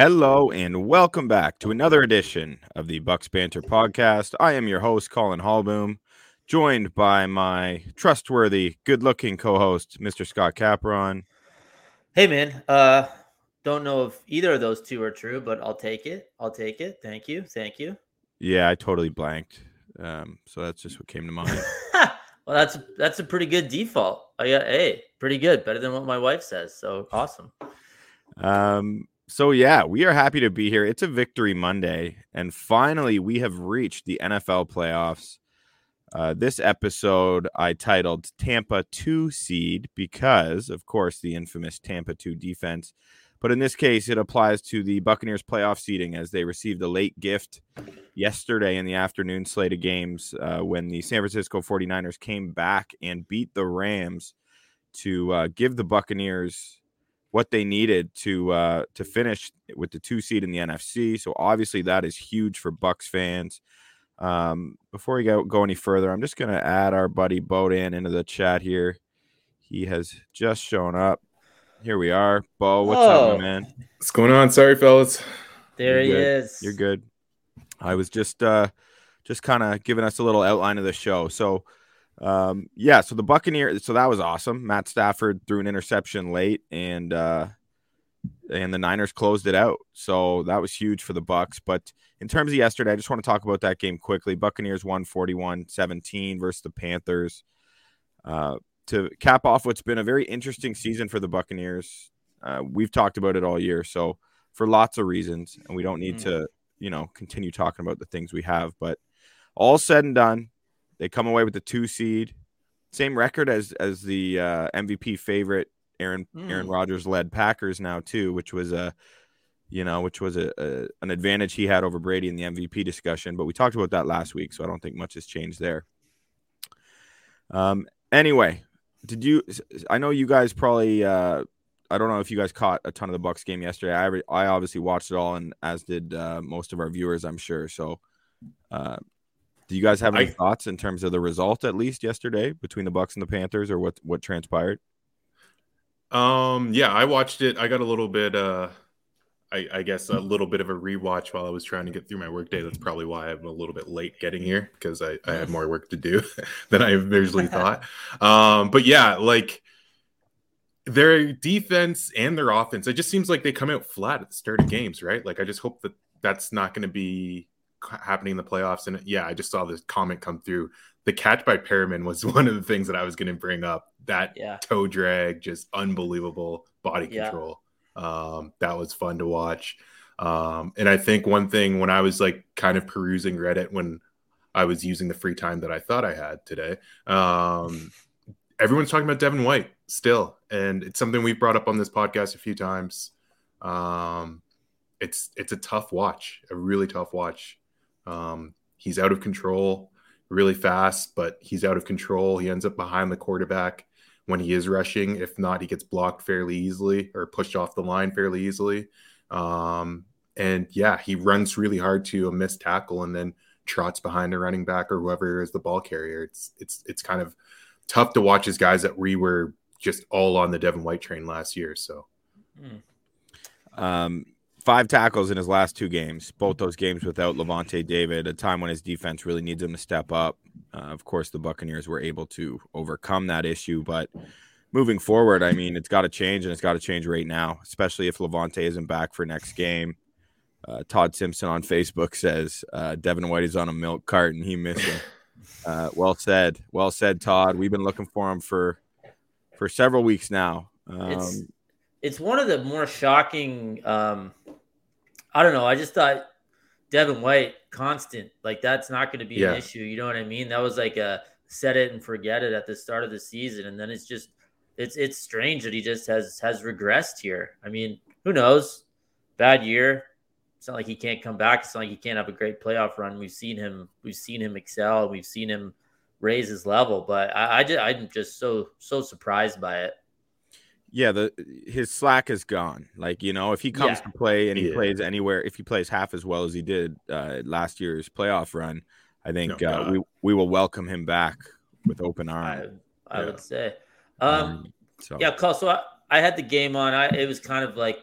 Hello and welcome back to another edition of the Bucks Banter podcast. I am your host, Colin Hallboom, joined by my trustworthy, good-looking co-host, Mr. Scott Capron. Hey man, uh don't know if either of those two are true, but I'll take it. I'll take it. Thank you. Thank you. Yeah, I totally blanked. Um, so that's just what came to mind. well, that's that's a pretty good default. I got hey, pretty good. Better than what my wife says. So awesome. Um, so yeah, we are happy to be here. It's a victory Monday, and finally we have reached the NFL playoffs. Uh, this episode I titled Tampa 2 seed because, of course, the infamous Tampa 2 defense. But in this case, it applies to the Buccaneers playoff seeding as they received a late gift yesterday in the afternoon slate of games uh, when the San Francisco 49ers came back and beat the Rams to uh, give the Buccaneers what they needed to uh, to finish with the two seed in the NFC. So obviously that is huge for Bucks fans. Um, before we go, go any further, I'm just going to add our buddy Bodan into the chat here. He has just shown up. Here we are. Bo, what's Whoa. up, my man? What's going on? Sorry, fellas. There You're he good. is. You're good. I was just uh just kind of giving us a little outline of the show. So um yeah, so the Buccaneers so that was awesome. Matt Stafford threw an interception late and uh and the Niners closed it out. So that was huge for the Bucks, but in terms of yesterday, I just want to talk about that game quickly. Buccaneers won 41-17 versus the Panthers. Uh to cap off what's been a very interesting season for the Buccaneers. Uh, we've talked about it all year, so for lots of reasons, and we don't need Mm. to, you know, continue talking about the things we have. But all said and done, they come away with the two seed, same record as as the uh, MVP favorite Aaron Aaron Mm. Rodgers led Packers now too, which was a you know, which was a, a an advantage he had over Brady in the MVP discussion. But we talked about that last week, so I don't think much has changed there. Um. Anyway, did you? I know you guys probably. Uh, I don't know if you guys caught a ton of the Bucks game yesterday. I I obviously watched it all, and as did uh, most of our viewers, I'm sure. So, uh, do you guys have any I- thoughts in terms of the result, at least yesterday, between the Bucks and the Panthers, or what what transpired? Um, yeah, I watched it. I got a little bit, uh, I, I guess, a little bit of a rewatch while I was trying to get through my workday. That's probably why I'm a little bit late getting here because I, I had more work to do than I originally thought. Um, but yeah, like their defense and their offense, it just seems like they come out flat at the start of games, right? Like I just hope that that's not going to be happening in the playoffs. And yeah, I just saw this comment come through. The catch by Perriman was one of the things that I was going to bring up. That Yeah. toe drag, just unbelievable body Yeah. control. Um, that was fun to watch. Um, and I think one thing when I was like kind of perusing Reddit when I was using the free time that I thought I had today, um, everyone's talking about Devin White still, and it's something we've brought up on this podcast a few times. Um, it's it's a tough watch, a really tough watch. Um, he's out of control, really fast, but he's out of control. He ends up behind the quarterback when he is rushing. If not, he gets blocked fairly easily or pushed off the line fairly easily. Um, and yeah, he runs really hard to a missed tackle and then trots behind a running back or whoever is the ball carrier. It's it's it's kind of tough to watch as guys that we were just all on the Devin White train last year. So Mm. Um, five tackles in his last two games, both those games without Lavonte David, a time when his defense really needs him to step up. Uh, of course, the Buccaneers were able to overcome that issue, but moving forward, I mean, it's got to change, and it's got to change right now, especially if Lavonte isn't back for next game. Uh, Todd Simpson on Facebook says uh, Devin White is on a milk cart and he missed him. Uh, well said, well said, Todd. We've been looking for him for for several weeks now. Um, It's one of the more shocking. Um, I don't know. I just thought Devin White constant like that's not going to be Yeah. an issue. You know what I mean? That was like a set it and forget it at the start of the season, and then it's just it's it's strange that he just has has regressed here. I mean, who knows? Bad year. It's not like he can't come back. It's not like he can't have a great playoff run. We've seen him. We've seen him excel. We've seen him raise his level. But I, I just, I'm just so so surprised by it. Yeah, the his slack is gone. Like you know, if he comes Yeah. to play and he Yeah. plays anywhere, if he plays half as well as he did uh, last year's playoff run, I think No uh, we we will welcome him back with open arms. I Yeah. would say. Um, so yeah, Cole. So I, I had the game on. I it was kind of like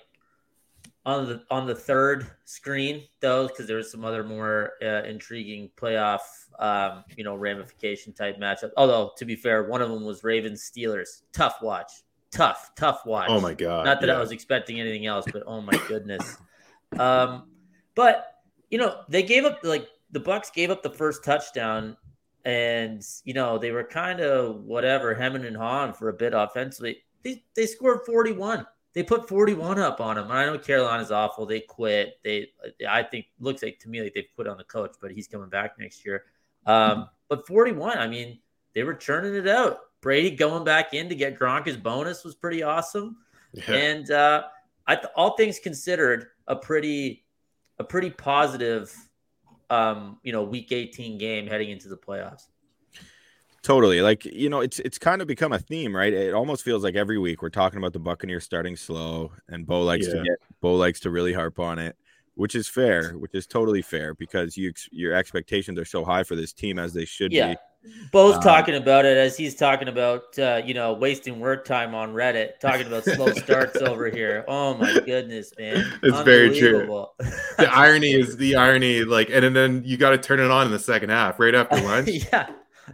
on the on the third screen though, because there was some other more uh, intriguing playoff, um, you know, ramification type matchup. Although to be fair, one of them was Ravens Steelers. Tough watch. Tough, tough watch. Oh my god! Not that I was expecting anything else, but oh my goodness. Um, but you know, they gave up like the Bucks gave up the first touchdown, and you know they were kind of whatever hemming and hawing for a bit offensively. They they scored forty one. They put forty one up on them. And I know Carolina's awful. They quit. They I think looks like to me like they've quit on the coach, but he's coming back next year. Um, but forty one. I mean, they were churning it out. Brady going back in to get Gronk his bonus was pretty awesome. Yeah. And uh, I th- all things considered, a pretty a pretty positive, um, you know, week 18 game heading into the playoffs. Totally. Like, you know, it's it's kind of become a theme, right? It almost feels like every week we're talking about the Buccaneers starting slow and Bo likes to get Bo likes to really harp on it, which is fair, which is totally fair because you your expectations are so high for this team as they should Yeah. be. Bo's Um, talking about it as he's talking about uh, you know wasting work time on Reddit, talking about slow starts over here. Oh my goodness, man! It's very true. The irony is the irony, like, and and then you got to turn it on in the second half, right after lunch. yeah,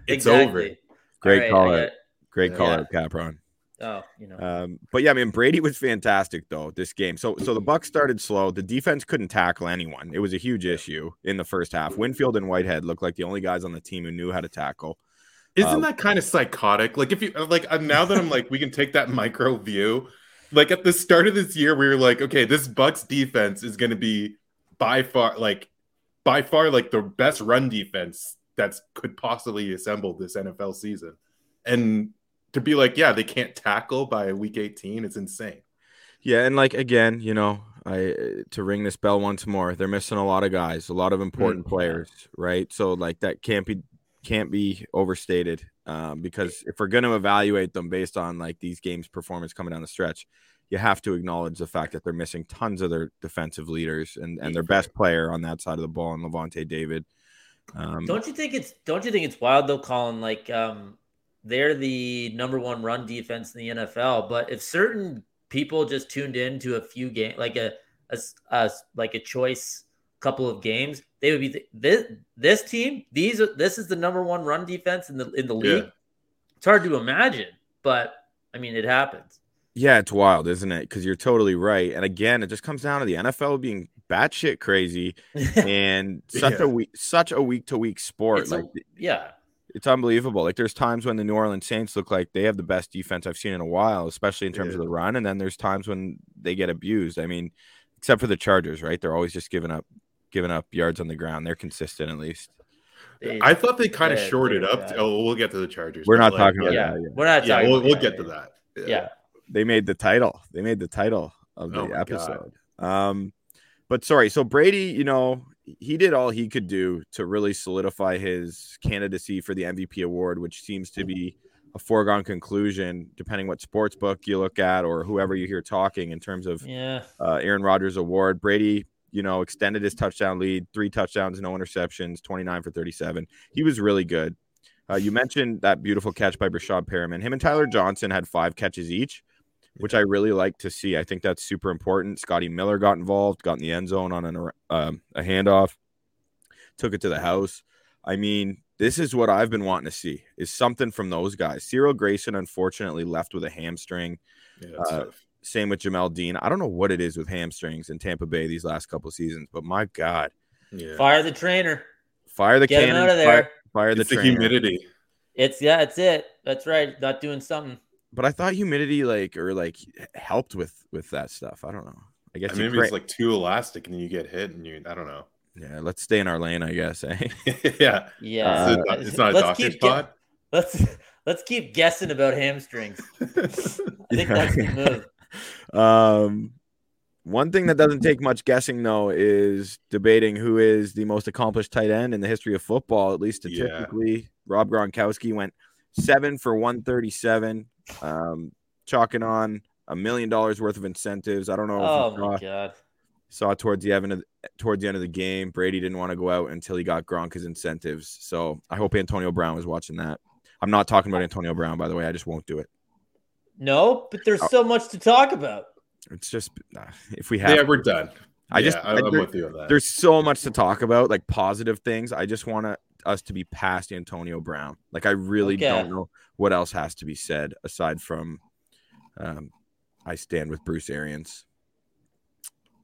It's exactly. over. Great right, call I out. Great Yeah. call Yeah. out, Capron. Got- oh, you know, Um, but yeah, I mean Brady was fantastic though this game. So so the Bucks started slow. The defense couldn't tackle anyone. It was a huge issue in the first half. Winfield and Whitehead looked like the only guys on the team who knew how to tackle. Isn't Um, that kind of psychotic? Like if you like uh, now that I'm like we can take that micro view. Like at the start of this year, we were like, okay, this Bucks defense is going to be by far like by far like the best run defense that's could possibly assemble this NFL season. And to be like, yeah, they can't tackle by week 18, it's insane. Yeah, and like again, you know, I to ring this bell once more, they're missing a lot of guys, a lot of important players, right? So like that can't be can't be overstated um, because if we're going to evaluate them based on like these games' performance coming down the stretch, you have to acknowledge the fact that they're missing tons of their defensive leaders and and their best player on that side of the ball, and Lavonte David. Um, Don't you think it's don't you think it's wild though, Colin? Like um they're the number one run defense in the NFL, but if certain people just tuned in to a few game like a, a, a like a choice couple of games, they would be th- this this team, these are this is the number one run defense in the in the league. Yeah. It's hard to imagine, but I mean it happens. Yeah, it's wild, isn't it? Because you're totally right. And again, it just comes down to the NFL being batshit crazy and such Yeah. a week, such a week to week sport. It's a- like yeah. It's unbelievable. Like there's times when the New Orleans Saints look like they have the best defense I've seen in a while, especially in terms of the run. And then there's times when they get abused. I mean, except for the Chargers, right? They're always just giving up, giving up yards on the ground. They're consistent at least. They- I thought they kind of Yeah, shorted they're up. bad. To, oh, we'll get to the Chargers. We're not like, talking about yeah, that, yeah. we're not Yeah, talking we'll, about we'll that, get to that. Yeah. They made the title. They made the title of the Oh my God. episode. Um, but sorry. So Brady, you know, he did all he could do to really solidify his candidacy for the MVP award, which seems to be a foregone conclusion, depending what sports book you look at or whoever you hear talking in terms of Yeah. uh, Aaron Rodgers award. Brady, you know, extended his touchdown lead, three touchdowns, no interceptions, 29 for 37. He was really good. Uh, you mentioned that beautiful catch by Breshad Perriman. Him and Tyler Johnson had five catches each, which I really like to see. I think that's super important. Scotty Miller got involved, got in the end zone on an, um, a handoff, took it to the house. I mean, this is what I've been wanting to see is something from those guys. Cyril Grayson, unfortunately, left with a hamstring. Yeah, Uh. Same with Jamel Dean. I don't know what it is with hamstrings in Tampa Bay these last couple seasons, but my God, yeah. Fire the trainer. fire the Get him cannon, out of there. Fire, fire the It's the humidity. It's yeah, it's it. That's right. Not doing something. But I thought humidity like or like helped with with that stuff. I don't know. I guess I mean, maybe cra- it's like too elastic and then you get hit and you, I don't know. yeah. Let's stay in our lane, I guess. Eh? yeah. Yeah. It's not- it's not a Let's doctor's keep ge- pod. Let's let's keep guessing about hamstrings. I think that's the move. Um, one thing that doesn't take much guessing though is debating who is the most accomplished tight end in the history of football. At least Yeah. Rob Gronkowski went seven for one thirty-seven, um, chalking on a million dollars worth of incentives. I don't know. Oh if you my saw, god. saw towards the end of towards the end of the game, Brady didn't want to go out until he got Gronka's incentives. So I hope Antonio Brown was watching that. I'm not talking about Antonio Brown, by the way. I just won't do it. No, but there's Oh. so much to talk about. It's just uh, if we have, Yeah, we're done. I Yeah, just I, I- am there- with you on that. there's so much to talk about, like positive things. I just want to, us to be past Antonio Brown. Like I really Okay. don't know what else has to be said aside from, um, I stand with Bruce Arians.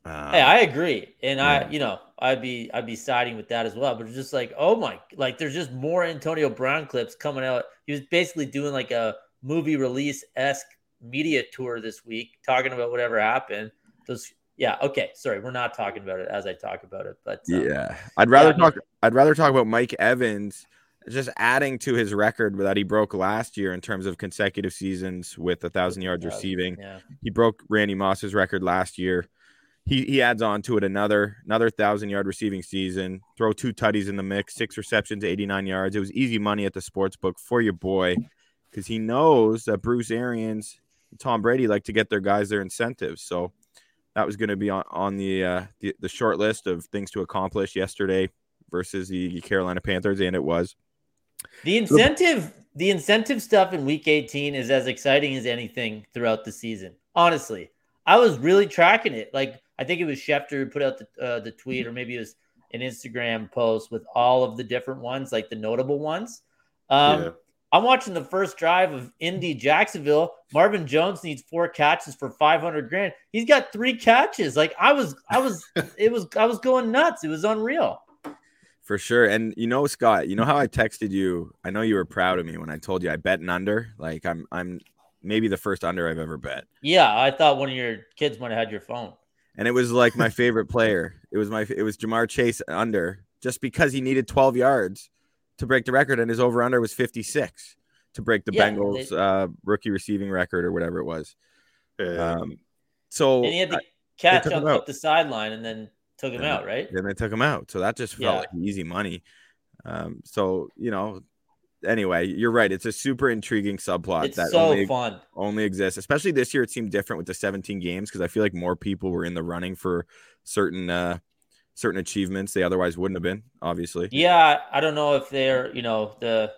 Um, Hey, I agree, and yeah. I, you know, I'd be, I'd be siding with that as well. But it's just like, oh my, like there's just more Antonio Brown clips coming out. He was basically doing like a movie release esque media tour this week, talking about whatever happened. Those, yeah, okay, sorry, we're not talking about it as I talk about it, but um, yeah, I'd rather yeah, talk. I'd rather talk about Mike Evans just adding to his record that he broke last year in terms of consecutive seasons with a thousand yards receiving. Yeah, He broke Randy Moss's record last year. He he adds on to it another another thousand yard receiving season. Throw two tutties in the mix, six receptions, eighty nine yards. It was easy money at the sports book for your boy because he knows that Bruce Arians, Tom Brady like to get their guys their incentives. So that was going to be on on the, uh, the the short list of things to accomplish yesterday versus the Carolina Panthers, and it was. the incentive, the incentive stuff in Week 18 is as exciting as anything throughout the season. Honestly, I was really tracking it. Like I think it was Schefter who put out the uh, the tweet, or maybe it was an Instagram post with all of the different ones, like the notable ones. Um, Yeah. I'm watching the first drive of Indy Jacksonville. Marvin Jones needs four catches for 500 grand. He's got three catches. Like I was, I was, it was, I was going nuts. It was unreal. For sure. And you know, Scott, you know how I texted you? I know you were proud of me when I told you I bet an under. Like I'm I'm maybe the first under I've ever bet. Yeah, I thought one of your kids might have had your phone. And it was like my favorite player. It was my it was Ja'Marr Chase under just because he needed 12 yards to break the record and his over under was 56 to break the Yeah, Bengals they- uh rookie receiving record or whatever it was. Um so And he had to catch took him up, out. up the sideline and then took him And out, right? then they took him out. So that just felt Yeah. like easy money. Um, so you know, anyway, you're right. It's a super intriguing subplot It's that so only, fun. only exists. Especially this year, it seemed different with the 17 games because I feel like more people were in the running for certain uh certain achievements they otherwise wouldn't have been. Obviously, Yeah, I don't know if they're, you know, the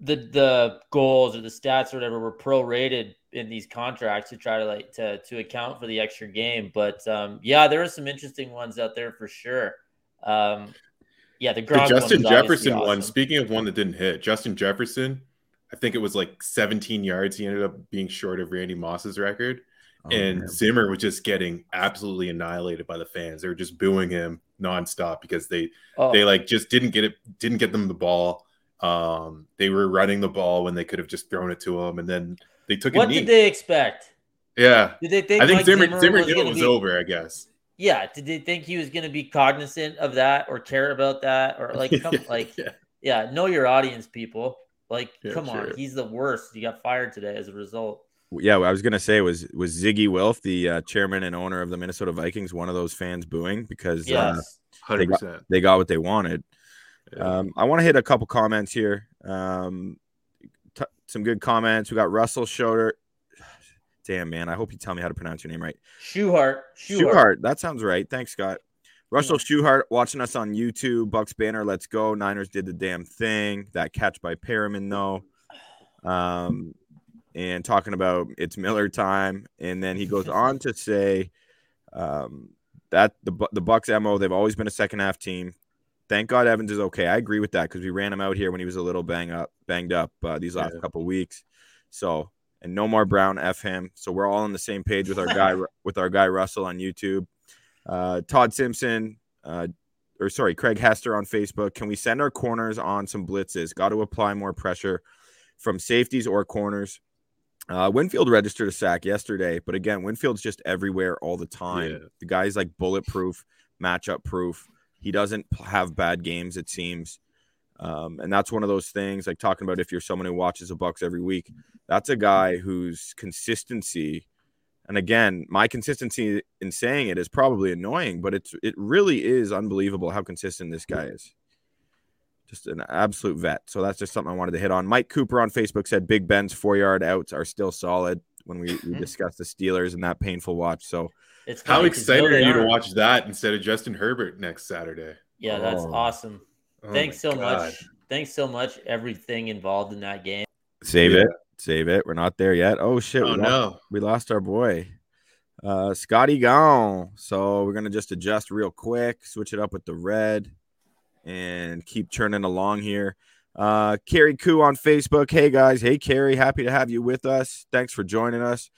the the goals or the stats or whatever were prorated in these contracts to try to like to to account for the extra game. But um yeah, there are some interesting ones out there for sure. Um yeah, the, the Justin was obviously Jefferson one. Speaking of one that didn't hit, Justin Jefferson, I think it was like 17 yards. He ended up being short of Randy Moss's record. Oh, and man. Zimmer was just getting absolutely annihilated by the fans. They were just booing him nonstop because they Oh, they like just didn't get it, didn't get them the ball. Um, they were running the ball when they could have just thrown it to him, and then they took a what knee. did they expect? yeah, Did they think I think Mike Zimmer Zimmer, Zimmer was knew it was be, over. I guess. Yeah, did they think he was going to be cognizant of that or care about that or like come like yeah. yeah, know your audience, people. Like, Yeah, come on, he's the worst. He got fired today as a result. yeah, I was gonna say was was Zygi Wilf, the uh, chairman and owner of the Minnesota Vikings, one of those fans booing because uh, Hundred percent. they got what they wanted. Yeah. Um, I want to hit a couple comments here. Um, t- some good comments. We got Russell Schroeder. Damn man, I hope you tell me how to pronounce your name right. Schuhart, Schuhart. Schuhart. That sounds right. Thanks, Scott. Russell Schuhart watching us on YouTube. Bucks banter, let's go. Niners did the damn thing. That catch by Perriman, though. Um, and talking about it's Miller time. And then he goes on to say um, that the the Bucks mo they've always been a second half team. Thank God Evans is okay. I agree with that because we ran him out here when he was a little bang up, banged up uh, these last Yeah. couple weeks. So and no more Brown f him. So we're all on the same page with our guy with our guy Russell on YouTube. Uh, Todd Simpson, uh, or sorry, Craig Hester on Facebook. Can we send our corners on some blitzes? Got to apply more pressure from safeties or corners. Uh, Winfield registered a sack yesterday, but again, Winfield's just everywhere all the time. Yeah. The guy's like bulletproof, matchup proof. He doesn't have bad games, it seems. Um, and that's one of those things like talking about if you're someone who watches the Bucks every week, that's a guy whose consistency and again, my consistency in saying it is probably annoying, but it's it really is unbelievable how consistent this guy is. Just an absolute vet. So that's just something I wanted to hit on. Mike Cooper on Facebook said Big Ben's four yard outs are still solid. when we, we discussed the Steelers and that painful watch. So It's How funny 'cause excited are you to aren't. watch that instead of Justin Herbert next Saturday? Yeah, that's Oh. awesome. Oh Thanks my so God. much. Thanks so much. Everything involved in that game. save Yeah. it, save it. We're not there yet. Oh shit! Oh we, lost, no. we lost our boy, uh, Scotty gone. So we're gonna just adjust real quick, switch it up with the red, and keep churning along here. Uh, Carrie Koo on Facebook. Hey guys, hey Carrie, happy to have you with us. Thanks for joining us.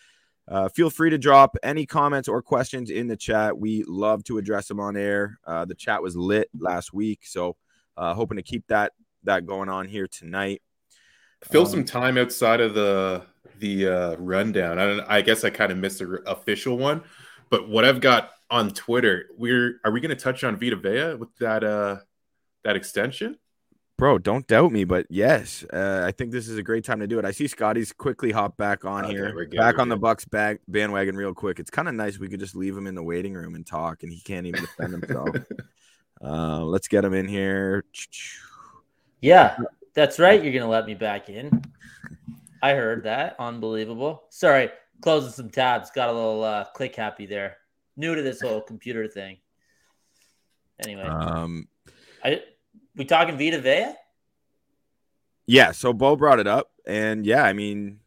Uh, feel free to drop any comments or questions in the chat. We love to address them on air. Uh, the chat was lit last week, so uh, hoping to keep that that going on here tonight. Fill Um, some time outside of the the uh, rundown. I don't. I guess I kind of missed the official one, but what I've got on Twitter, we're are we going to touch on Vita Vea with that uh that extension? Bro, don't doubt me, but yes, uh, I think this is a great time to do it. I see Scotty's quickly hop back on Okay, here, good, back on the. Bucks bag, bandwagon real quick. It's kind of nice we could just leave him in the waiting room and talk, and he can't even defend himself. uh, let's get him in here. Yeah, that's right. You're gonna let me back in. I heard that. Unbelievable. Sorry, closing some tabs. Got a little uh, click happy there. New to this whole computer thing. Anyway, Um, I we talking Vita Vea? yeah, so Bo brought it up, and yeah, I mean,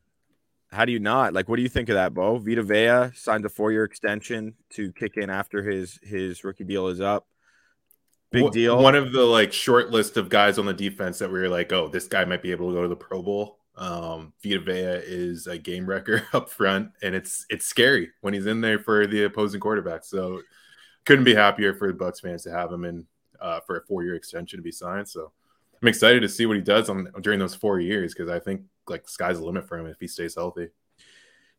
how do you not like? What do you think of that, Bo? Vita Vea signed a four-year extension to kick in after his his rookie deal is up. Big Wha- deal. One of the like short list of guys on the defense that we were like, oh, this guy might be able to go to the Pro Bowl. Um, Vita Vea is a game wrecker up front, and it's it's scary when he's in there for the opposing quarterback. So couldn't be happier for the Bucks fans to have him in uh, for a four year extension to be signed. So I'm excited to see what he does on during those four years because I think like sky's the limit for him if he stays healthy.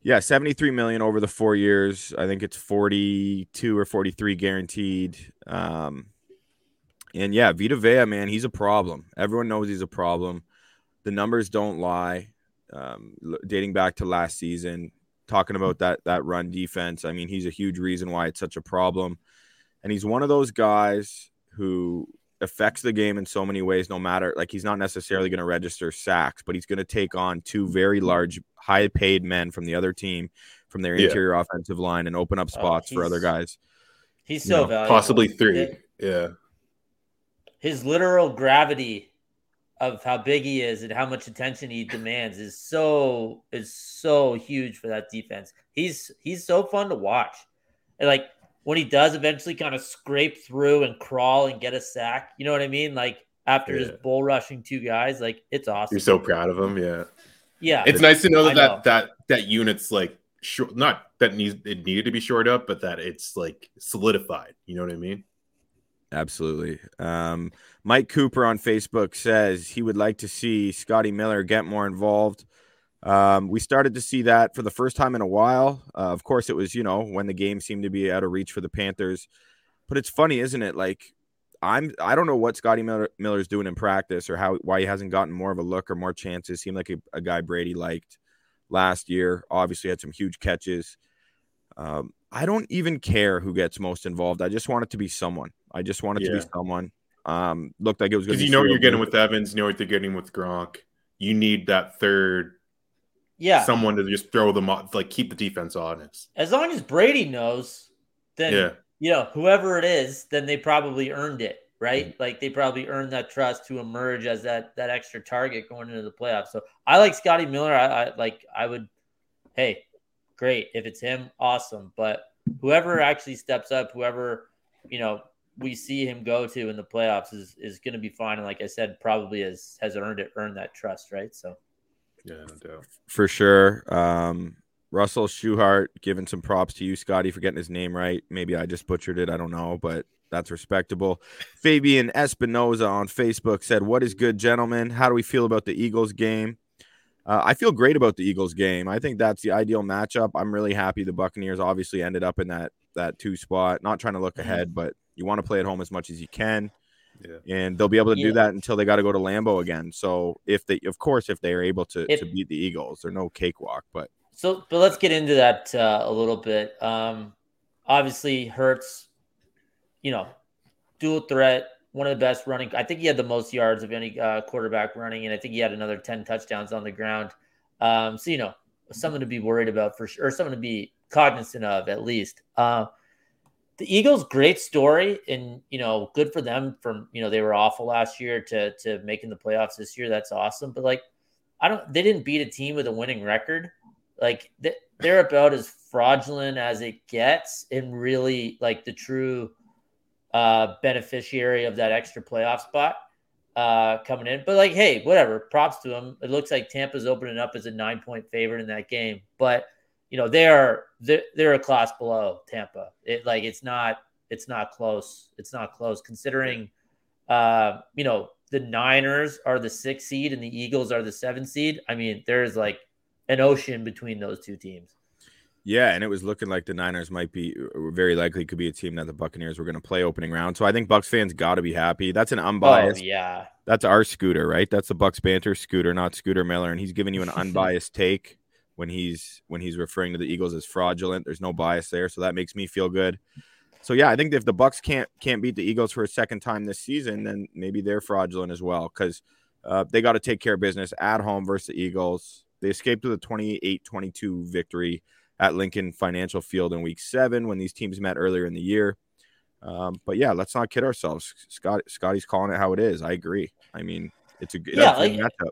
Yeah, 73 million over the four years. I think it's 42 or 43 guaranteed. Um, and yeah, Vita Vea, man, he's a problem. Everyone knows he's a problem. The numbers don't lie. Um, dating back to last season, talking about that that run defense. I mean, he's a huge reason why it's such a problem. And he's one of those guys who affects the game in so many ways, no matter like he's not necessarily going to register sacks, but he's going to take on two very large, high paid men from the other team from their Yeah. interior offensive line and open up Oh, spots for other guys. He's You so know, valuable. Possibly three. His, Yeah. his literal gravity of how big he is and how much attention he demands is so is so huge for that defense. He's he's so fun to watch. And like when he does eventually kind of scrape through and crawl and get a sack, you know what I mean? Like after Yeah. just bull rushing two guys, like it's awesome. You're so proud of him. Yeah. yeah. It's nice to know I that know. that, that that unit's like short not that needs it needed to be shored up, but that it's like solidified. You know what I mean? Absolutely. Um, Mike Cooper on Facebook says he would like to see Scotty Miller get more involved. Um, we started to see that for the first time in a while. Uh, of course, it was you know when the game seemed to be out of reach for the Panthers. But it's funny, isn't it? Like I'm I don't know what Scotty Miller Miller's doing in practice or how why he hasn't gotten more of a look or more chances. Seemed like a, a guy Brady liked last year. Obviously, had some huge catches. Um, I don't even care who gets most involved. I just want it to be someone. I just want it to be someone. Um, looked like it was Because you know what you're getting with Evans, you know what they're getting with Gronk. You need that third yeah. someone to just throw them off, like keep the defense honest. as long as Brady knows, then Yeah. you know, whoever it is, then they probably earned it, right? Mm-hmm. Like they probably earned that trust to emerge as that that extra target going into the playoffs. So I like Scotty Miller. I, I like I would hey, great. If it's him, awesome. But whoever actually steps up, whoever, you know, we see him go to in the playoffs is is gonna be fine. And like I said, probably has has earned it, earned that trust, right? So Yeah, no doubt. for sure. Um, Russell Schuhart giving some props to you, Scotty, for getting his name right. Maybe I just butchered it. I don't know, but that's respectable. Fabian Espinoza on Facebook said, What is good, gentlemen? How do we feel about the Eagles game? Uh, I feel great about the Eagles game. I think that's the ideal matchup. I'm really happy the Buccaneers obviously ended up in that that two spot. Not trying to look Mhm. ahead, but you want to play at home as much as you can Yeah. and they'll be able to Yeah. do that until they got to go to Lambeau again. So if they, of course, if they are able to, If- to beat the Eagles, they're no cakewalk. But So, but let's get into that uh, a little bit. Um, obviously, Hurts, you know, dual threat, one of the best running. I think he had the most yards of any uh, quarterback running, and I think he had another ten touchdowns on the ground. Um, so you know, something to be worried about for sure, or something to be cognizant of at least. Uh, the Eagles, great story, and you know, good for them. From you know, they were awful last year to to making the playoffs this year. That's awesome. But like, I don't. They didn't beat a team with a winning record. Like they're about as fraudulent as it gets, and really like the true uh, beneficiary of that extra playoff spot uh, coming in. But like, hey, whatever. Props to them. It looks like Tampa's opening up as a nine point favorite in that game, but you know they are they're, they're a class below Tampa. It like it's not it's not close. It's not close considering uh, you know the Niners are the six seed and the Eagles are the seven seed. I mean, there's like an ocean between those two teams. Yeah, and it was looking like the Niners might be uh, very likely could be a team that the Buccaneers were going to play opening round. So I think Bucks fans got to be happy. That's an unbiased. Oh, yeah. That's our scooter, right? That's the Bucks banter scooter, not Scooter Miller, and he's giving you an unbiased take when he's when he's referring to the Eagles as fraudulent. There's no bias there, so that makes me feel good. So yeah, I think if the Bucks can't can't beat the Eagles for a second time this season, then maybe they're fraudulent as well because uh, they got to take care of business at home versus the Eagles. They escaped with a 28-22 victory at Lincoln Financial Field in Week Seven when these teams met earlier in the year. Um, but yeah, let's not kid ourselves. Scott Scotty's calling it how it is. I agree. I mean, it's a good yeah, like, matchup.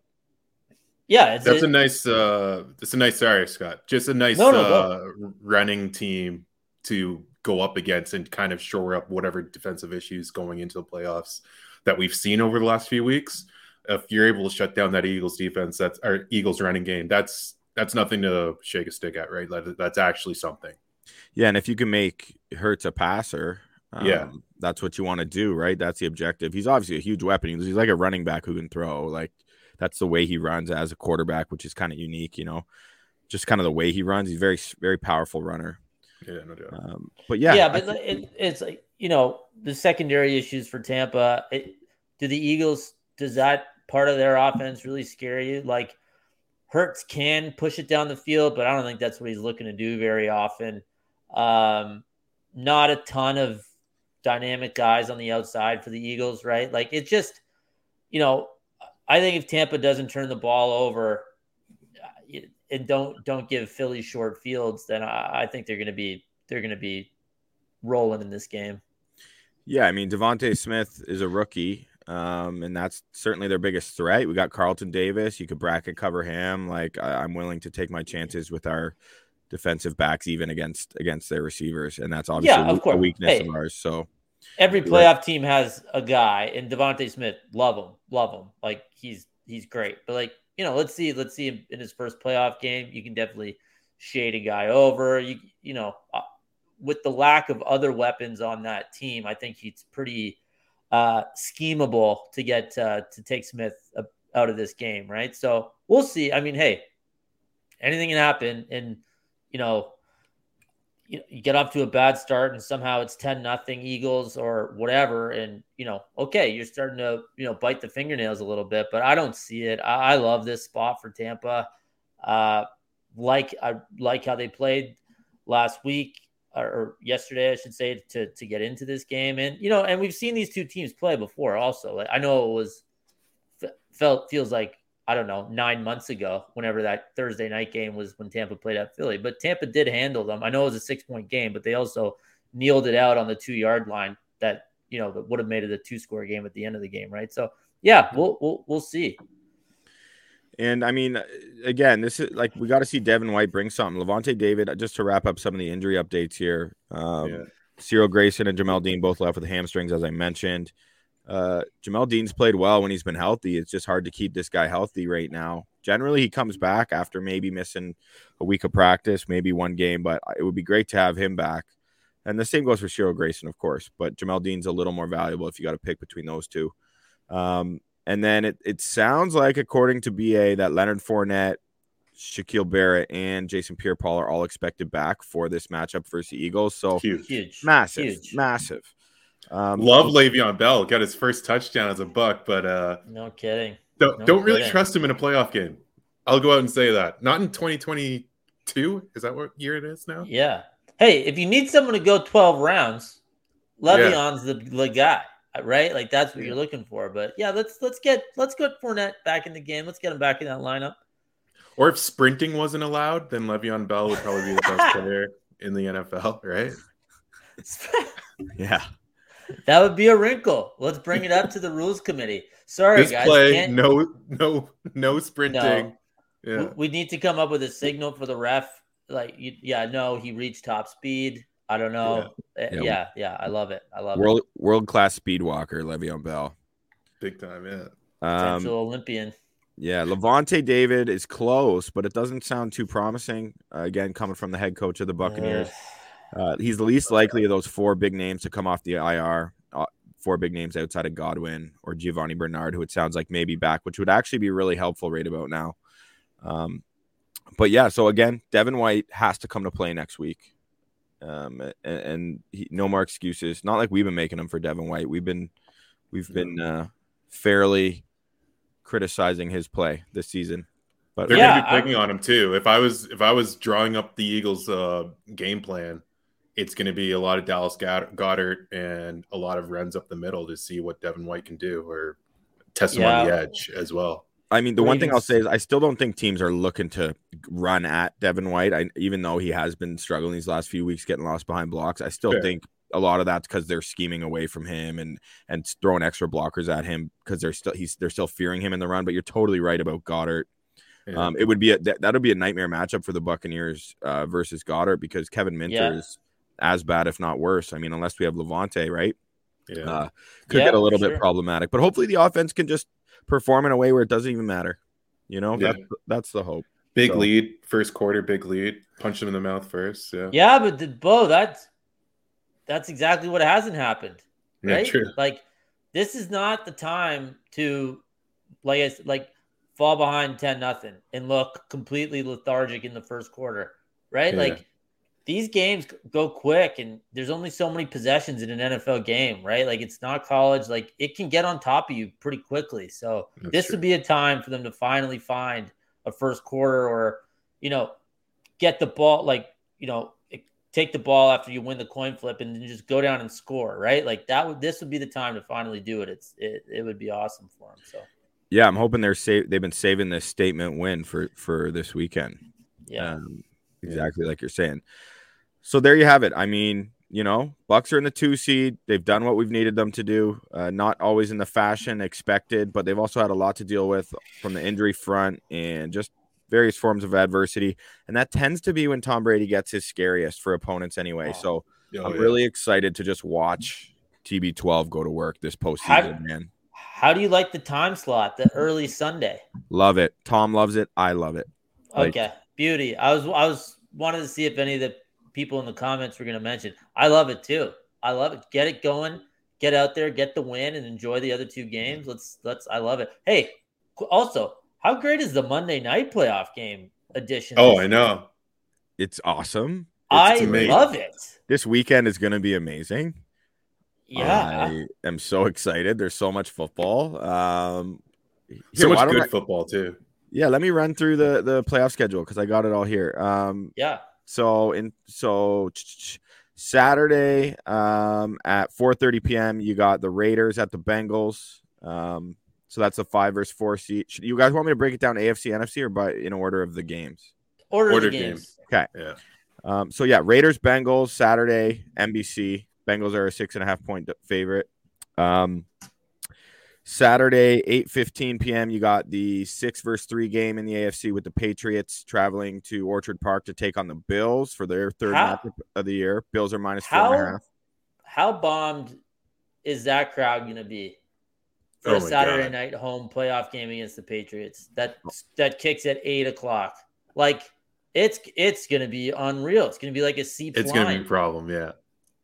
Yeah, that's a, a nice. uh It's a nice. Sorry, Scott. Just a nice no, no, uh, no. running team to go up against and kind of shore up whatever defensive issues going into the playoffs that we've seen over the last few weeks. If you're able to shut down that Eagles defense, that's our Eagles running game. That's that's nothing to shake a stick at, right? That's actually something. Yeah, and if you can make Hurts a passer, um, yeah, that's what you want to do, right? That's the objective. He's obviously a huge weapon. He's like a running back who can throw. Like that's the way he runs as a quarterback, which is kind of unique, you know. Just kind of the way he runs. He's very, very powerful runner. Yeah, no doubt. Um, but yeah, yeah, but it, it's like you know the secondary issues for Tampa. It, do the Eagles? Does that part of their offense really scare you? Like Hurts can push it down the field, but I don't think that's what he's looking to do very often. Um, not a ton of dynamic guys on the outside for the Eagles, right? Like it just, you know, I think if Tampa doesn't turn the ball over uh, and don't don't give Philly short fields, then I, I think they're going to be they're going to be rolling in this game. Yeah, I mean DeVonta Smith is a rookie, um, and that's certainly their biggest threat. We got Carlton Davis. You could bracket cover him. Like I, am willing to take my chances with our defensive backs, even against against their receivers, and that's obviously yeah, a weakness hey, of ours. So every playoff right. team has a guy, and DeVonta Smith, love him, love him. Like he's he's great. But like you know, let's see, let's see him in his first playoff game. You can definitely shade a guy over. You you know, uh, with the lack of other weapons on that team, I think he's pretty uh, schemable to get uh, to take Smith out of this game, right? So we'll see. I mean, hey, anything can happen, and you know, you, you get off to a bad start and somehow it's 10 nothing Eagles or whatever. And, you know, okay, you're starting to, you know, bite the fingernails a little bit, but I don't see it. I, I love this spot for Tampa. Uh, like, I like how they played last week or yesterday, I should say, to, to get into this game. And, you know, and we've seen these two teams play before also. Like, I know it was felt feels like I don't know, nine months ago, whenever that Thursday night game was when Tampa played at Philly. But Tampa did handle them. I know it was a six point game, but they also kneeled it out on the two yard line that, you know, that would have made it a two score game at the end of the game, right? So, yeah, we'll, we'll, we'll see. And I mean, again, this is like we got to see Devin White bring something. Lavonte David, just to wrap up some of the injury updates here. Um, yeah. Cyril Grayson and Jamel Dean both left with hamstrings, as I mentioned. Uh, Jamel Dean's played well when he's been healthy. It's just hard to keep this guy healthy right now. Generally, he comes back after maybe missing a week of practice, maybe one game, but it would be great to have him back. And the same goes for Cyril Grayson, of course, but Jamel Dean's a little more valuable if you got to pick between those two. Um, and then it, it sounds like, according to BA, that Leonard Fournette, Shaquille Barrett, and Jason Pierre Paul are all expected back for this matchup versus the Eagles. So huge, massive, huge. massive. Um, Love Le'Veon Bell. Got his first touchdown as a buck, but uh, no kidding. Don't, no don't kidding. really trust him in a playoff game. I'll go out and say that. Not in 2022. Is that what year it is now? Yeah. Hey, if you need someone to go 12 rounds, Le'Veon's yeah. the, the guy, right? Like that's what yeah. you're looking for. But yeah, let's let's get let's get Fournette back in the game. Let's get him back in that lineup. Or if sprinting wasn't allowed, then Le'Veon Bell would probably be the best player in the NFL, right? Yeah. That would be a wrinkle. Let's bring it up to the rules committee. Sorry, this guys. play, can't- no, no, no sprinting. No. Yeah. we- we need to come up with a signal for the ref. Like, you, yeah, no, he reached top speed. I don't know. Uh, Yeah. Yeah, yeah, I love it. I love World world class speed walker, Le'Veon Bell. Big time, yeah. it. Um, Potential Olympian. yeah, Lavonte David is close, but it doesn't sound too promising. Uh, again, coming from the head coach of the Buccaneers. Uh, he's the least likely of those four big names to come off the IR. Uh, four big names outside of Godwin or Giovani Bernard, who it sounds like maybe back, which would actually be really helpful right about now. Um, but yeah, so again, Devin White has to come to play next week. Um, and, and he, no more excuses. Not like we've been making them for Devin White. We've been, we've been uh, fairly criticizing his play this season. But They're Yeah, gonna be I- picking on him too. If I was if I was drawing up the Eagles' uh, game plan, it's going to be a lot of Dallas Goedert and a lot of runs up the middle to see what Devin White can do or test him on the edge as well. I mean, the Or one thing I'll say is I still don't think teams are looking to run at Devin White. I, even though he has been struggling these last few weeks, getting lost behind blocks, I still Fair. think a lot of that's because they're scheming away from him and and throwing extra blockers at him because they're still he's they're still fearing him in the run. But you're totally right about Goedert. Yeah. Um, it would be a that, that'll be a nightmare matchup for the Buccaneers uh, versus Goedert because Kevin Minter Yeah. is as bad, if not worse. I mean, unless we have Lavonte, right? yeah. Uh, could Yeah, get a little sure. bit problematic. But hopefully the offense can just perform in a way where it doesn't even matter. You know, Yeah. that's that's the hope. big so- lead, first quarter, big lead. Punch him in the mouth first. Yeah. Yeah, but the, Bo, that's that's exactly what hasn't happened. Yeah, right? true. Like this is not the time to like I s- like fall behind 10 nothing and look completely lethargic in the first quarter, right? Yeah. Like these games go quick and there's only so many possessions in an NFL game, right? Like it's not college, like it can get on top of you pretty quickly. So That's this true. would be a time for them to finally find a first quarter or you know get the ball like you know take the ball after you win the coin flip and then just go down and score right like that would this would be the time to finally do it it's it, it would be awesome for them so Yeah, I'm hoping they're sa- they've been saving this statement win for for this weekend. yeah Um, exactly like you're saying. So there you have it. I mean, you know, Bucks are in the two seed. They've done what we've needed them to do. Uh, not always in the fashion expected, but they've also had a lot to deal with from the injury front and just various forms of adversity. And that tends to be when Tom Brady gets his scariest for opponents anyway. So Oh, I'm yeah. really excited to just watch TB12 go to work this postseason, How- man. how do you like the time slot the early sunday Love it. Tom loves it. I love it. Like- okay beauty i was i was wanted to see if any of the people in the comments were going to mention i love it too i love it get it going get out there get the win and enjoy the other two games let's let's i love it hey also how great is the monday night playoff game edition Oh, I know. It's awesome. I amazing. love it. This weekend is going to be amazing. Yeah. I am so excited. There's so much football. Um, So here, why much good I- football too. yeah, let me run through the the playoff schedule because I got it all here. Um, yeah. So in so Saturday um, at 4:30 p.m. you got the Raiders at the Bengals. Um, so that's a five versus four seat. Should- You guys want me to break it down AFC, NFC, or by in order of the games? Order, Order the games. Okay. Yeah. Um, so yeah, Raiders Bengals Saturday NBC. Bengals are a six and a half point favorite. Um, Saturday eight fifteen p.m. You got the six versus three game in the AFC with the Patriots traveling to Orchard Park to take on the Bills for their third How- matchup of the year. Bills are minus four and a How half. how bombed is that crowd going to be for Oh a Saturday God. night home playoff game against the Patriots? That oh. that kicks at eight o'clock. Like it's it's going to be unreal. It's going to be like a seat. It's going to be a problem. Yeah.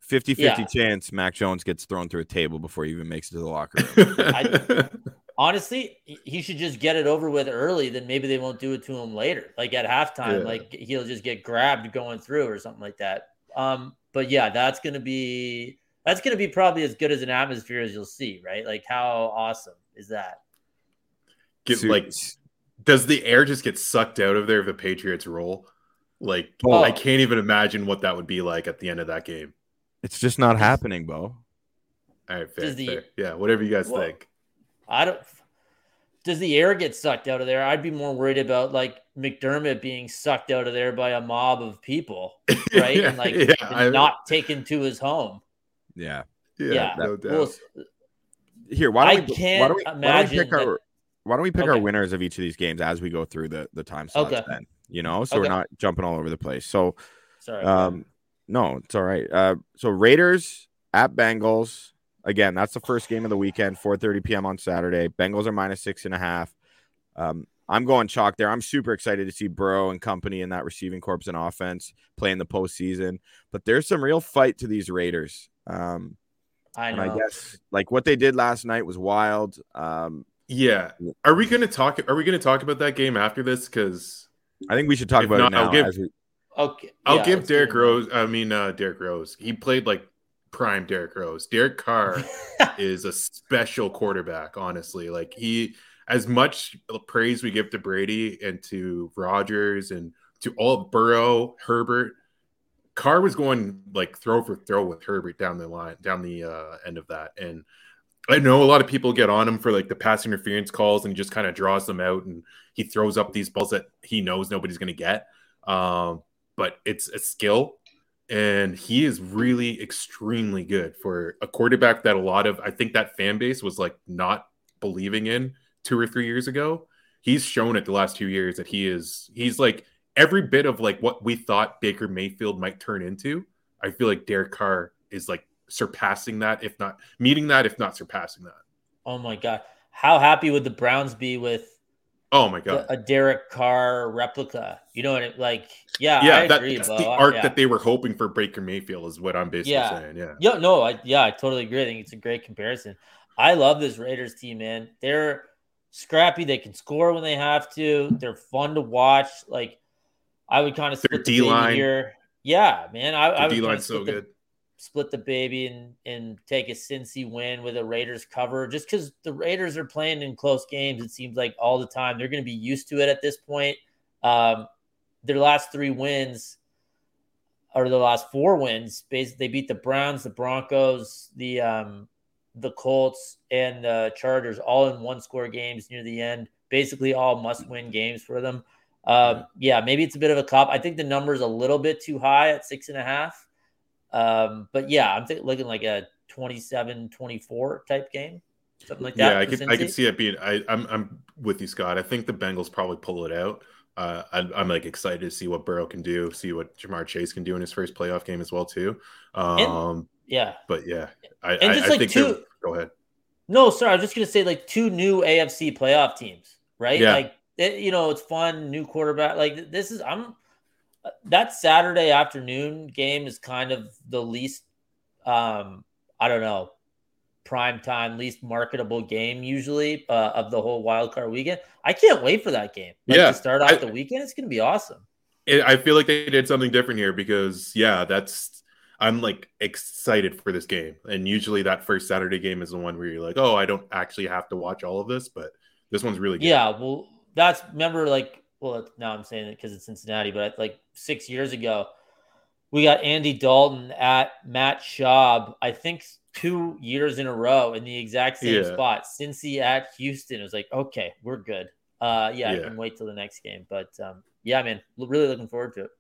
50 50 Yeah. chance Mac Jones gets thrown through a table before he even makes it to the locker room. Honestly, he- he should just get it over with early. Then maybe they won't do it to him later. Like at halftime, Yeah. like he'll just get grabbed going through or something like that. Um, but yeah, that's gonna be that's gonna be probably as good as an atmosphere as you'll see, right? Like how awesome is that? Get, So- like, does the air just get sucked out of there if the Patriots roll? Like, Oh. I can't even imagine what that would be like at the end of that game. It's just not happening, Bo. All right, fair, the- fair. Yeah, whatever you guys Well, think. I don't. does the air get sucked out of there? I'd be more worried about like McDermott being sucked out of there by a mob of people, right? Yeah, and like yeah, and I- not taken to his home. Yeah. Yeah, no doubt. Well, Here, why don't we can't why don't we, why don't we imagine pick our why don't we pick our winners of each of these games as we go through the the time slots Okay. then? You know, so we're not jumping all over the place. So Sorry. um no, it's all right. Uh so Raiders at Bengals. Again, that's the first game of the weekend, 4:30 p.m. on Saturday. Bengals are minus six and a half. Um, I'm going chalk there. I'm super excited to see Burrow and company in that receiving corps and offense playing the postseason. But there's some real fight to these Raiders. Um, I and know. I guess like what they did last night was wild. Um, Yeah. Are we gonna talk are we gonna talk about that game after this? Because I think we should talk about not, it I'll now. give- as we, okay. I'll yeah, give Derek. Rose I mean uh Derek Rose. He played like prime Derek Rose. Derek Carr is a special quarterback, honestly. Like he as much praise we give to Brady and to Rodgers and to all Burrow, Herbert, Carr was going like throw for throw with Herbert down the line, down the uh, end of that. And I know a lot of people get on him for like the pass interference calls and he just kind of draws them out and he throws up these balls that he knows nobody's going to get. Um, but it's a skill and he is really extremely good for a quarterback that a lot of I think that fan base was like not believing in two or three years ago. He's shown it the last two years that he is he's like every bit of like what we thought Baker Mayfield might turn into. I feel like Derek Carr is like surpassing that, if not meeting that, if not surpassing that. Oh my god. How happy would the Browns be with Oh my god. a Derek Carr replica? You know what it like? Yeah, yeah, I that, agree, that's Bo. the I- arc yeah. that they were hoping for Baker Mayfield is what I'm basically Yeah. saying. Yeah. Yeah, no, I yeah, I totally agree. I think it's a great comparison. I love this Raiders team, man. They're scrappy. They can score when they have to. They're fun to watch. Like I would kind of Their split the baby D-line. here. Yeah, man. I, I The would D line's so good. Split the baby and and take a Cincy win with a Raiders cover just because the Raiders are playing in close games. It seems like all the time they're going to be used to it at this point. Um, their last three wins or the last four wins, basically they beat the Browns, the Broncos, the um, the Colts, and the Chargers all in one score games near the end. Basically, all must win games for them. Um, yeah, maybe it's a bit of a cop. I think the number is a little bit too high at six and a half. Um, but yeah, I'm think, looking like a 27 24 type game, something like that. Yeah, I could I could see it being. I, I'm I'm with you, Scott. I think the Bengals probably pull it out. Uh, I, I'm like excited to see what Burrow can do, see what Ja'Marr Chase can do in his first playoff game as well too. Um, Yeah. but yeah, I, And I, just I like think two- Go ahead. No, sorry, I was just gonna say like two new AFC playoff teams, right? Yeah. Like it, you know, it's fun, new quarterback. Like this is I'm that Saturday afternoon game is kind of the least um I don't know prime time, least marketable game usually uh, of the whole wild card weekend. I can't wait for that game. Like, Yeah, to start off I- the weekend, it's gonna be awesome. It, I feel like they did something different here because yeah, that's I'm like excited for this game. And usually that first Saturday game is the one where you're like, oh, I don't actually have to watch all of this, but this one's really good. Yeah, well, that's remember like well now I'm saying it because it's Cincinnati, but like six years ago, we got Andy Dalton at Matt Schaub. I think two years in a row in the exact same Yeah. spot. Cincy at Houston. It was like okay, we're good. Uh, yeah, I can wait till the next game, but um, yeah, man, l- really looking forward to it.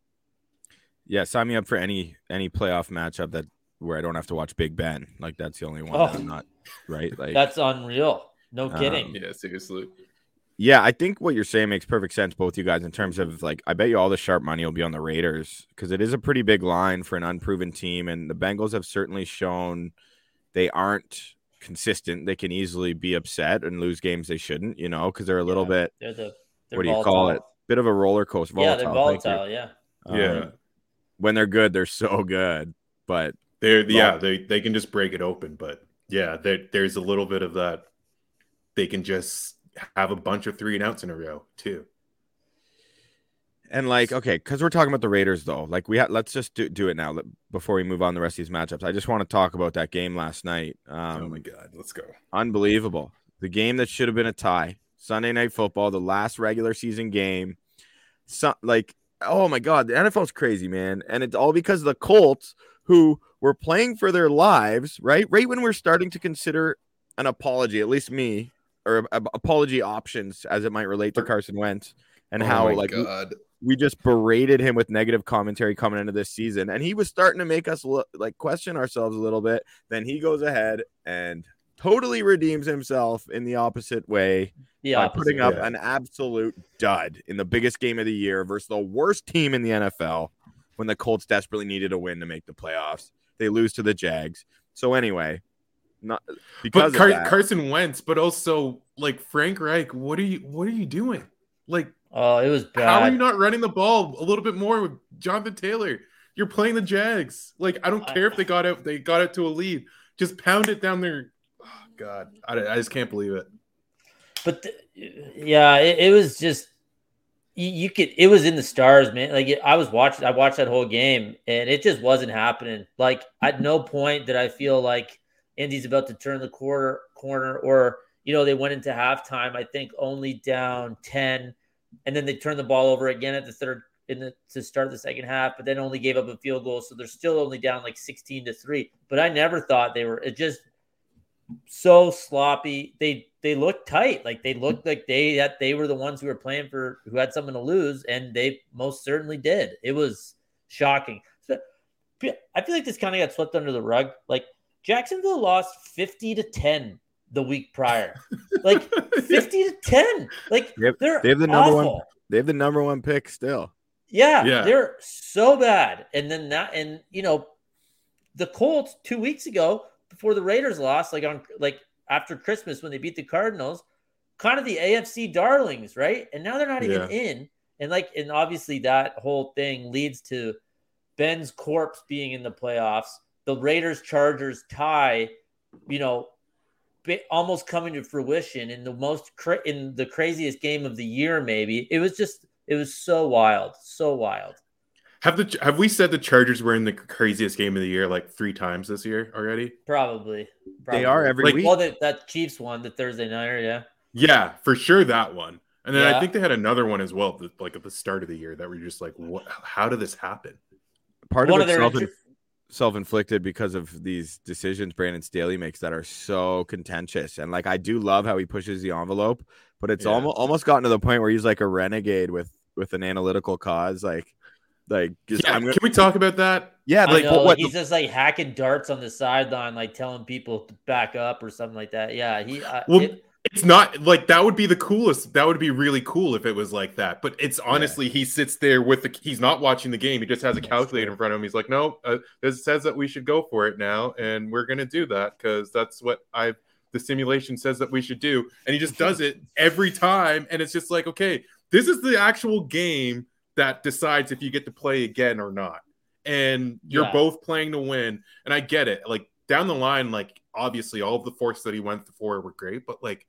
yeah, sign me up for any any playoff matchup that where I don't have to watch Big Ben. Like that's the only one Oh. that I'm not right. Like That's unreal. No Um, kidding. Yeah, seriously. Yeah, I think what you're saying makes perfect sense, both you guys, in terms of like, I bet you all the sharp money will be on the Raiders because it is a pretty big line for an unproven team. And the Bengals have certainly shown they aren't consistent. They can easily be upset and lose games they shouldn't, you know, because they're a little Yeah, bit, They're the they're what do you call it? Bit of a roller coaster. Yeah, they're Volatile, thank Yeah. Um, Yeah. when they're good, they're so good. But They're yeah, they they can just break it open, but yeah, there's a little bit of that. They can just have a bunch of three and outs in a row too. And like, okay, because we're talking about the Raiders, though. Like, we ha- let's just do, do it now before we move on the rest of these matchups. I just want to talk about that game last night. Um, oh my god, let's go. unbelievable. The game that should have been a tie. Sunday night football, the last regular season game. So, like, oh my god, the NFL's crazy, man, and it's all because of the Colts who were playing for their lives, right? Right when we're starting to consider an apology, at least me, or uh, apology options as it might relate to Carson Wentz and Oh how like we, we just berated him with negative commentary coming into this season and he was starting to make us look, like question ourselves a little bit then he goes ahead and totally redeems himself in the opposite way The by putting up yeah. an absolute dud in the biggest game of the year versus the worst team in the NFL when the Colts desperately needed a win to make the playoffs. They lose to the Jags. So anyway, not because But Car- of that, Carson Wentz, but also like Frank Reich, what are you what are you doing? Like Oh, it was bad. how are you not running the ball a little bit more with Jonathan Taylor? You're playing the Jags. Like I don't I- care if they got it they got it to a lead. Just pound it down there. Oh, God, I, I just can't believe it. But the, yeah, it, it was just you, you could. It was in the stars, man. Like it, I was watching. I watched that whole game, and it just wasn't happening. Like at no point did I feel like Indy's about to turn the quarter corner, or you know they went into halftime. I think only down ten, and then they turned the ball over again at the third in the to start the second half, but then only gave up a field goal, so they're still only down like sixteen to three. But I never thought they were. It just so sloppy. They they looked tight. Like they looked like they that they were the ones who were playing for who had something to lose, and they most certainly did. It was shocking. So, I feel like this kind of got swept under the rug. Like Jacksonville lost fifty to ten the week prior. Like fifty to ten. Like Yep, they're they have the number one- they have the number one pick still. Yeah, Yeah. they're so bad. And then that, and you know, the Colts two weeks ago before the Raiders lost, like on like after Christmas when they beat the Cardinals, kind of the AFC darlings, right? And now they're not even Yeah. in. And like, and obviously that whole thing leads to Ben's corpse being in the playoffs, the Raiders Chargers tie, you know, almost coming to fruition in the most cra- in the craziest game of the year. Maybe it was just it was so wild, so wild. Have the have we said the Chargers were in the craziest game of the year like three times this year already? Probably, probably. They are every Like, week. Well, that, that Chiefs one, the Thursday nighter, yeah. Yeah, for sure that one. And then I think they had another one as well, like at the start of the year, that were just like, "What? How did this happen?" Part one of of it's their self- inter- self-inflicted because of these decisions Brandon Staley makes that are so contentious. And like I do love how he pushes the envelope, but it's Yeah. almost almost gotten to the point where he's like a renegade with with an analytical cause. Like like just Yeah, I'm gonna, can we talk about that? yeah, like know, what, what he's just like hacking darts on the sideline, like telling people to back up or something like that. Yeah, he. Uh, Well, it- It's not like that would be the coolest. That would be really cool if it was like that. But it's honestly, he sits there with the. He's not watching the game. He just has a calculator in front of him. He's like, no, uh, this says that we should go for it now, and we're gonna do that because that's what I. The simulation says that we should do, and he just does it every time. And it's just like, okay, this is the actual game that decides if you get to play again or not. And you're Yeah. both playing to win. And I get it. Like down the line, like obviously all of the forks that he went for were great, but like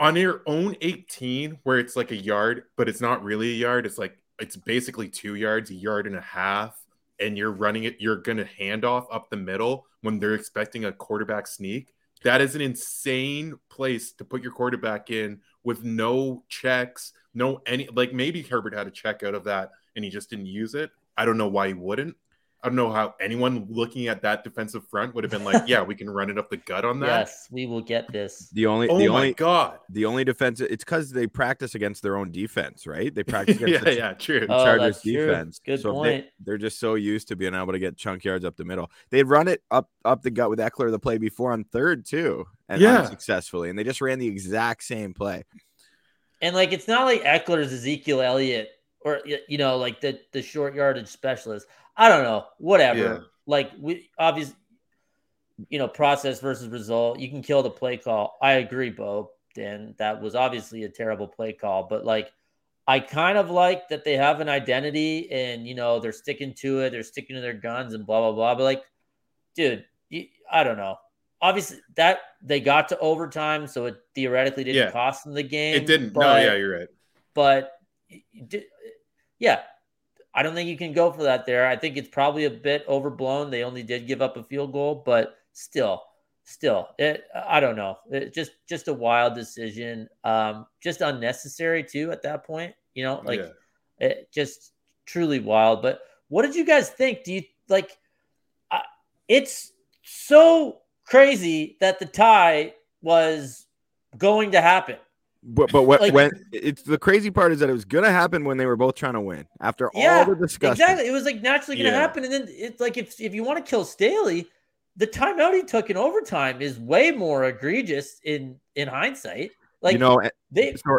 on your own 18 where it's like a yard but it's not really a yard it's like it's basically two yards a yard and a half and you're running it you're gonna hand off up the middle when they're expecting a quarterback sneak. That is an insane place to put your quarterback in with no checks no any like maybe herbert had a check out of that and he just didn't use it. I don't know why he wouldn't i don't know how anyone looking at that defensive front would have been like yeah we can run it up the gut on that yes, we will get this. the only oh the my only god the only defense it's because they practice against their own defense, right? They practice against yeah the, yeah true Oh, Chargers that's true. defense. Good so point. They, are just so used to being able to get chunk yards up the middle. They'd run it up up the gut with Ekeler the play before on third too, and Yeah. unsuccessfully. And they just ran the exact same play. And like, it's not like Ekeler's Ezekiel Elliott or you know, like the the short yardage specialist. I don't know, whatever. Yeah. Like we obviously, you know, process versus result. You can kill the play call. I agree, Bo. Dan, that was obviously a terrible play call, but like. I kind of like that they have an identity and you know they're sticking to it, they're sticking to their guns and blah blah blah. But like, dude, you, I don't know. Obviously, that they got to overtime, so it theoretically didn't Yeah. cost them the game. It didn't. But, no, yeah, you're right. but yeah, I don't think you can go for that there. I think it's probably a bit overblown. They only did give up a field goal, but still, still, it, I don't know. It just just a wild decision. Um, just unnecessary too at that point. You know, like yeah. it just truly wild. But what did you guys think? Do you like? I it's so crazy that the tie was going to happen. But but what Like- when it's the crazy part is that it was gonna happen when they were both trying to win after Yeah, all the discussion. Exactly. It was like naturally going to Yeah. happen. And then it's like if if you want to kill Staley, the timeout he took in overtime is way more egregious in in hindsight. Like you know, they so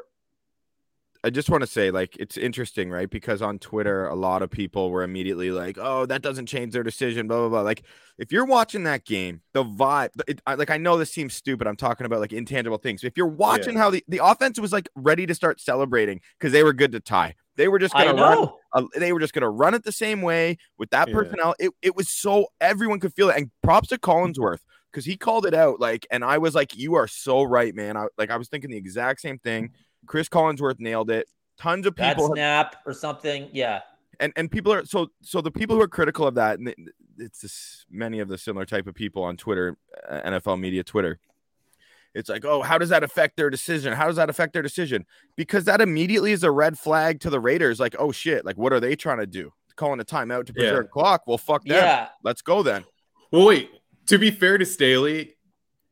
I just want to say, like, it's interesting, right? Because on Twitter, a lot of people were immediately like, "Oh, that doesn't change their decision." Blah blah blah. Like, if you're watching that game, the vibe, it, I, like, I know this seems stupid. I'm talking about like intangible things. If you're watching how the the offense was like ready to start celebrating because they were good to tie, they were just gonna run. uh, they were just going to run it the same way with that Yeah. personnel. It, it was so everyone could feel it. And props to Collinsworth because he called it out. Like, and I was like, you are so right, man. I like I was thinking the exact same thing. Chris Collinsworth nailed it. Tons of Bad people have- snap or something. Yeah. and and people are so so the people who are critical of that and it's this, many of the similar type of people on Twitter, uh, NFL media Twitter. It's like, oh, how does that affect their decision? How does that affect their decision? Because that immediately is a red flag to the Raiders. Like, oh shit, like what are they trying to do? Calling a timeout to Yeah. preserve clock? Well, fuck them. Yeah. Let's go then. Well, wait. To be fair to Staley,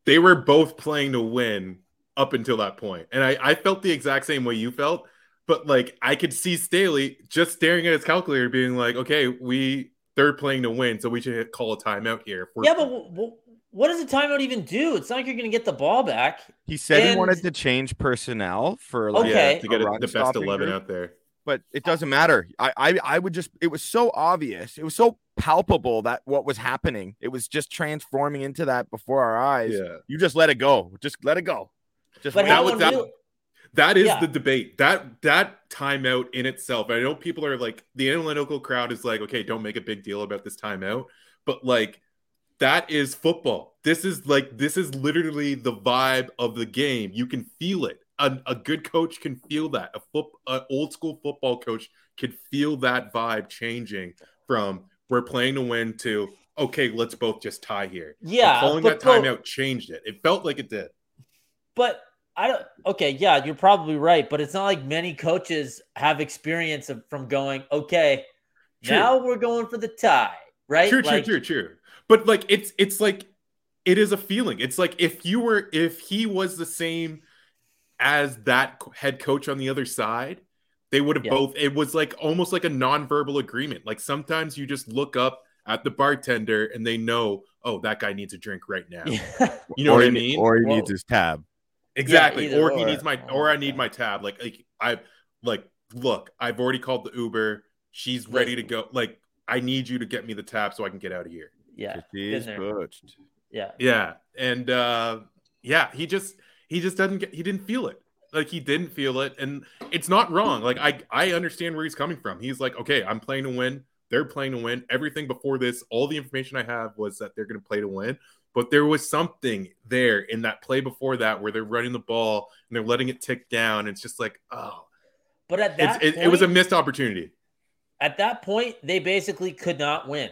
they were both playing to win up until that point, and I, I felt the exact same way you felt. But like, I could see Staley just staring at his calculator, being like, "Okay, we they're playing to win, so we should call a timeout here." if Yeah, but w- w- what does a timeout even do? It's not like you're going to get the ball back. He said he wanted to change personnel for like Okay. yeah, to get a it, the best eleven group. out there. but it doesn't matter. I, I I would just it was so obvious. It was so palpable that what was happening. It was just transforming into that before our eyes. Yeah. You just let it go. Just let it go. Just But let how it was- that- unreal- That is Yeah. the debate. That that timeout in itself. I know people are like the analytical crowd is like, okay, don't make a big deal about this timeout, but like that is football. This is like this is literally the vibe of the game. You can feel it. A, a good coach can feel that. A foot, an old school football coach can feel that vibe changing from we're playing to win to okay, let's both just tie here. And yeah. calling but that bro- timeout changed it. It felt like it did. But I don't. Okay, yeah, you're probably right. But it's not like many coaches have experience of, from going. Okay, True. now we're going for the tie, right? True, true, Like, true, true. But like it's it's like it is a feeling. It's like if you were if he was the same as that head coach on the other side, they would have Yeah. both. It was like almost like a nonverbal agreement. Like sometimes you just look up at the bartender and they know, oh, that guy needs a drink right now. You know or what I mean? Or he Whoa. needs his tab. Exactly. either or he needs my Oh or my I need God. my tab. Like like I like look, I've already called the Uber. She's ready to go. Like I need you to get me the tab so I can get out of here. yeah, He is been yeah. Yeah, and uh yeah, he just he just doesn't get he didn't feel it. Like he didn't feel it, and it's not wrong. Like I I understand where he's coming from. He's like, okay, I'm playing to win. They're playing to win. Everything before this, all the information I have was that they're going to play to win. But there was something there in that play before that where they're running the ball and they're letting it tick down. It's just like, oh, But at it's, that it, it was a missed opportunity. at that point they basically could not win.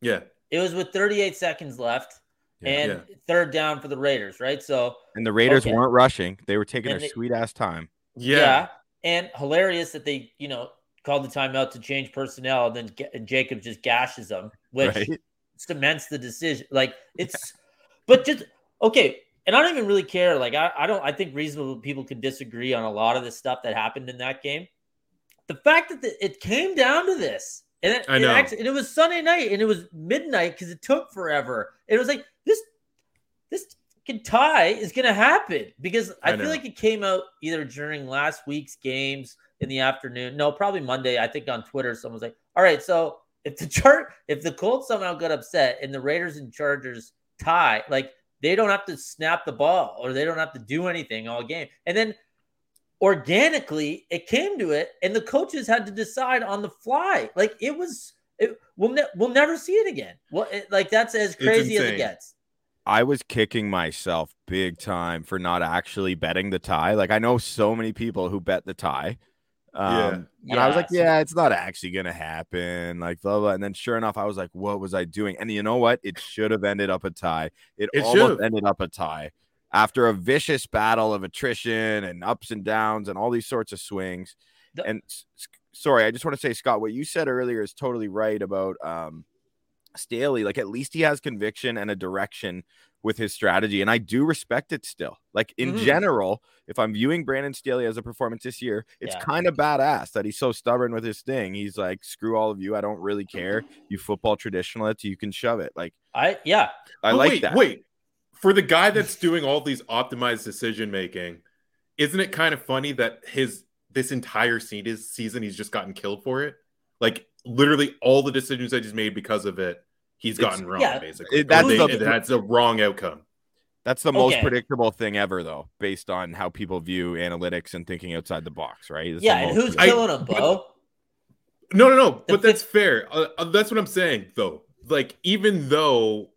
Yeah, It was with 38 seconds left and Yeah. third down for the Raiders, right? So And the Raiders Okay. weren't rushing. They were taking And their they- sweet ass time. yeah, yeah. and hilarious that they you know called the timeout to change personnel, and then Ga- and Jacob just gashes them, which Right? Cements the decision. Like it's, but just okay. And I don't even really care. Like I, I don't. I think reasonable people can disagree on a lot of the stuff that happened in that game. The fact that the, it came down to this, and it, I it know. actually, and it was Sunday night, and it was midnight because it took forever. It was like this, this tie is gonna happen because I, I feel like it came out either during last week's games in the afternoon. No, probably Monday. I think on Twitter, someone was like, "All right, so if the chart, if the Colts somehow got upset and the Raiders and Chargers tie, like they don't have to snap the ball or they don't have to do anything all game. And then organically, it came to it, and the coaches had to decide on the fly. Like it was, it, we'll ne- we'll never see it again. Well, it, like that's as crazy as it gets. I was kicking myself big time for not actually betting the tie. Like I know so many people who bet the tie. Um, Yeah. And I was like, yeah, it's not actually gonna happen. Like blah blah. And then sure enough, I was like, what was I doing? And you know what? It should have ended up a tie. It, It almost should've. ended up a tie after a vicious battle of attrition and ups and downs and all these sorts of swings. The- and s- s- sorry, I just want to say, Scott, what you said earlier is totally right about um Staley, like at least he has conviction and a direction with his strategy. And I do respect it still. Like in Mhm. general, if I'm viewing Brandon Staley as a performance this year, it's Yeah. kind of badass that he's so stubborn with his thing. He's like, screw all of you. I don't really care. You football traditionalists, you can shove it. Like I yeah. I But like wait, that. Wait, for the guy that's doing all these optimized decision making, isn't it kind of funny that his this entire se- season he's just gotten killed for it? Like literally all the decisions that he's made because of it, he's It's- gotten wrong. yeah. basically, It- that's they- the- that's a wrong outcome. That's the most predictable thing ever, though, based on how people view analytics and thinking outside the box, right? It's Yeah, and who's killing him, but- Bo? No, no, no. The But that's fair. Uh, uh, that's what I'm saying, though. Like, even though,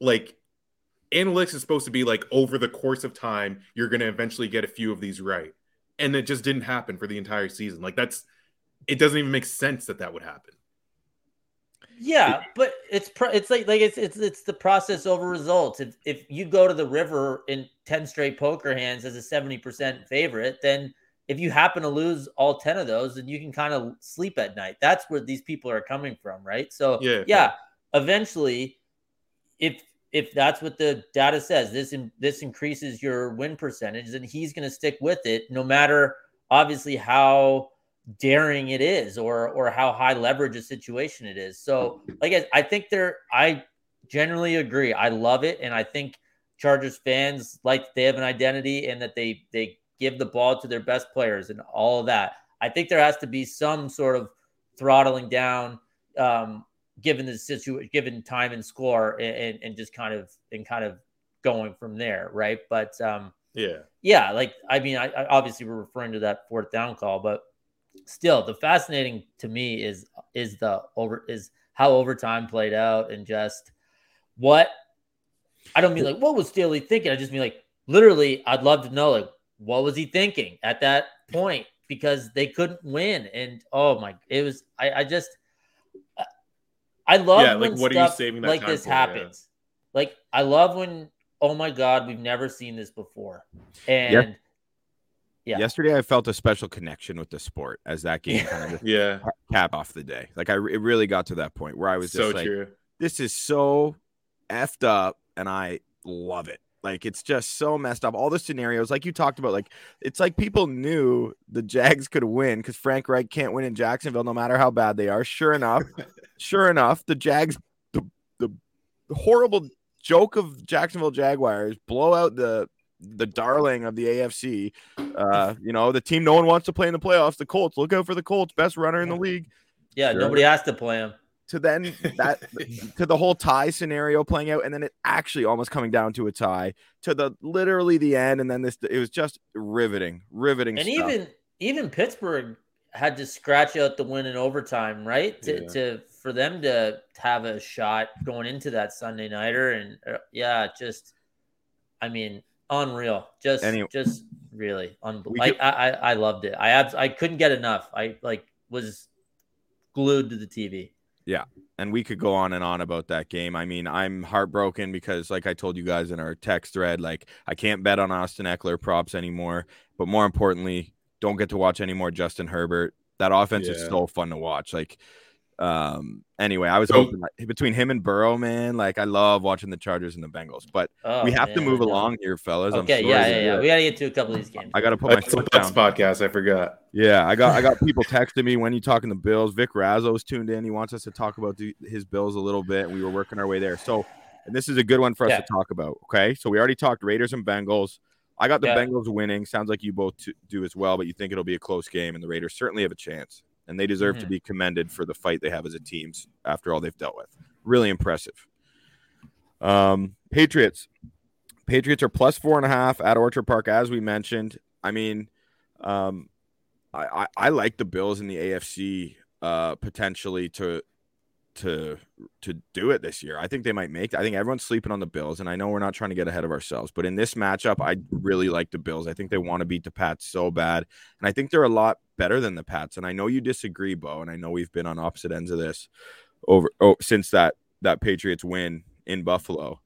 like, analytics is supposed to be like over the course of time, you're going to eventually get a few of these right, and it just didn't happen for the entire season. Like, that's it doesn't even make sense that that would happen. Yeah, but it's pro- it's like like it's it's it's the process over results. If if you go to the river in ten straight poker hands as a seventy percent favorite, then if you happen to lose all ten of those, then you can kind of sleep at night. That's where these people are coming from, right? So Yeah. yeah, eventually, if if that's what the data says, this in, this increases your win percentage, then he's going to stick with it, no matter obviously how daring it is or or how high leverage a situation it is. So like I, I think they're I generally agree. I love it and I think Chargers fans like they have an identity and that they they give the ball to their best players and all of that. I think there has to be some sort of throttling down um given the situation given time and score and, and, and just kind of and kind of going from there, right? But um Yeah. yeah, like I mean, I, I obviously we're referring to that fourth down call, but still, the fascinating to me is is the over is how overtime played out and just what I don't mean like what was Staley thinking. I just mean like literally, I'd love to know like what was he thinking at that point because they couldn't win and oh my, it was I I just I love Yeah, like, when what are you stuff saving that like time this for? Yeah. happens. Like I love when oh my god, we've never seen this before. And yeah. Yesterday, I felt a special connection with the sport as that game kind of Yeah. cap off the day. Like I, it really got to that point where I was just So like, true. "This is so effed up," and I love it. Like it's just so messed up. All the scenarios, like you talked about, like it's like people knew the Jags could win because Frank Reich can't win in Jacksonville, no matter how bad they are. Sure enough, sure enough, the Jags, the the horrible joke of Jacksonville Jaguars, blow out the the darling of the AFC. Uh, you know, the team no one wants to play in the playoffs, the Colts. Look out for the Colts, best runner in the league. yeah, Sure. nobody has to play him. To then that to the whole tie scenario playing out, and then it actually almost coming down to a tie to the literally the end, and then this it was just riveting, riveting. And stuff. even even Pittsburgh had to scratch out the win in overtime, right? To, Yeah. to for them to have a shot going into that Sunday nighter, and uh, yeah, just I mean, unreal. Just Any- just really unbelievable. Like could- I, I I loved it. I abs- I couldn't get enough. I like was glued to the TV. Yeah. And we could go on and on about that game. I mean, I'm heartbroken because, like I told you guys in our text thread, like I can't bet on Austin Ekeler props anymore. But more importantly, don't get to watch any more Justin Herbert. That offense is Yeah. so fun to watch. Like, um, anyway, I was So- hoping that between him and Burrow, man, like I love watching the Chargers and the Bengals. But Oh, we have to move along here, fellas. I'm Okay, sorry yeah, yeah, yeah. We got to get to a couple of these games. I got to put my That's the foot down. Bucks podcast. I forgot. Yeah, I got I got people texting me when you talking the Bills. Vic Razzo's tuned in. He wants us to talk about the, his Bills a little bit, and we were working our way there. So, and this is a good one for us Yeah. to talk about. Okay, so we already talked Raiders and Bengals. I got the Yeah. Bengals winning. Sounds like you both t- do as well, but you think it'll be a close game, and the Raiders certainly have a chance, and they deserve to Mhm. be commended for the fight they have as a team after all they've dealt with. Really impressive. Um, Patriots. Patriots are plus four and a half at Orchard Park, as we mentioned. I mean, um, I, I, I like the Bills in the AFC uh, potentially to to to do it this year. I think they might make. I think everyone's sleeping on the Bills, and I know we're not trying to get ahead of ourselves, but in this matchup, I really like the Bills. I think they want to beat the Pats so bad, and I think they're a lot better than the Pats. And I know you disagree, Bo, and I know we've been on opposite ends of this over oh, since that that Patriots win in Buffalo.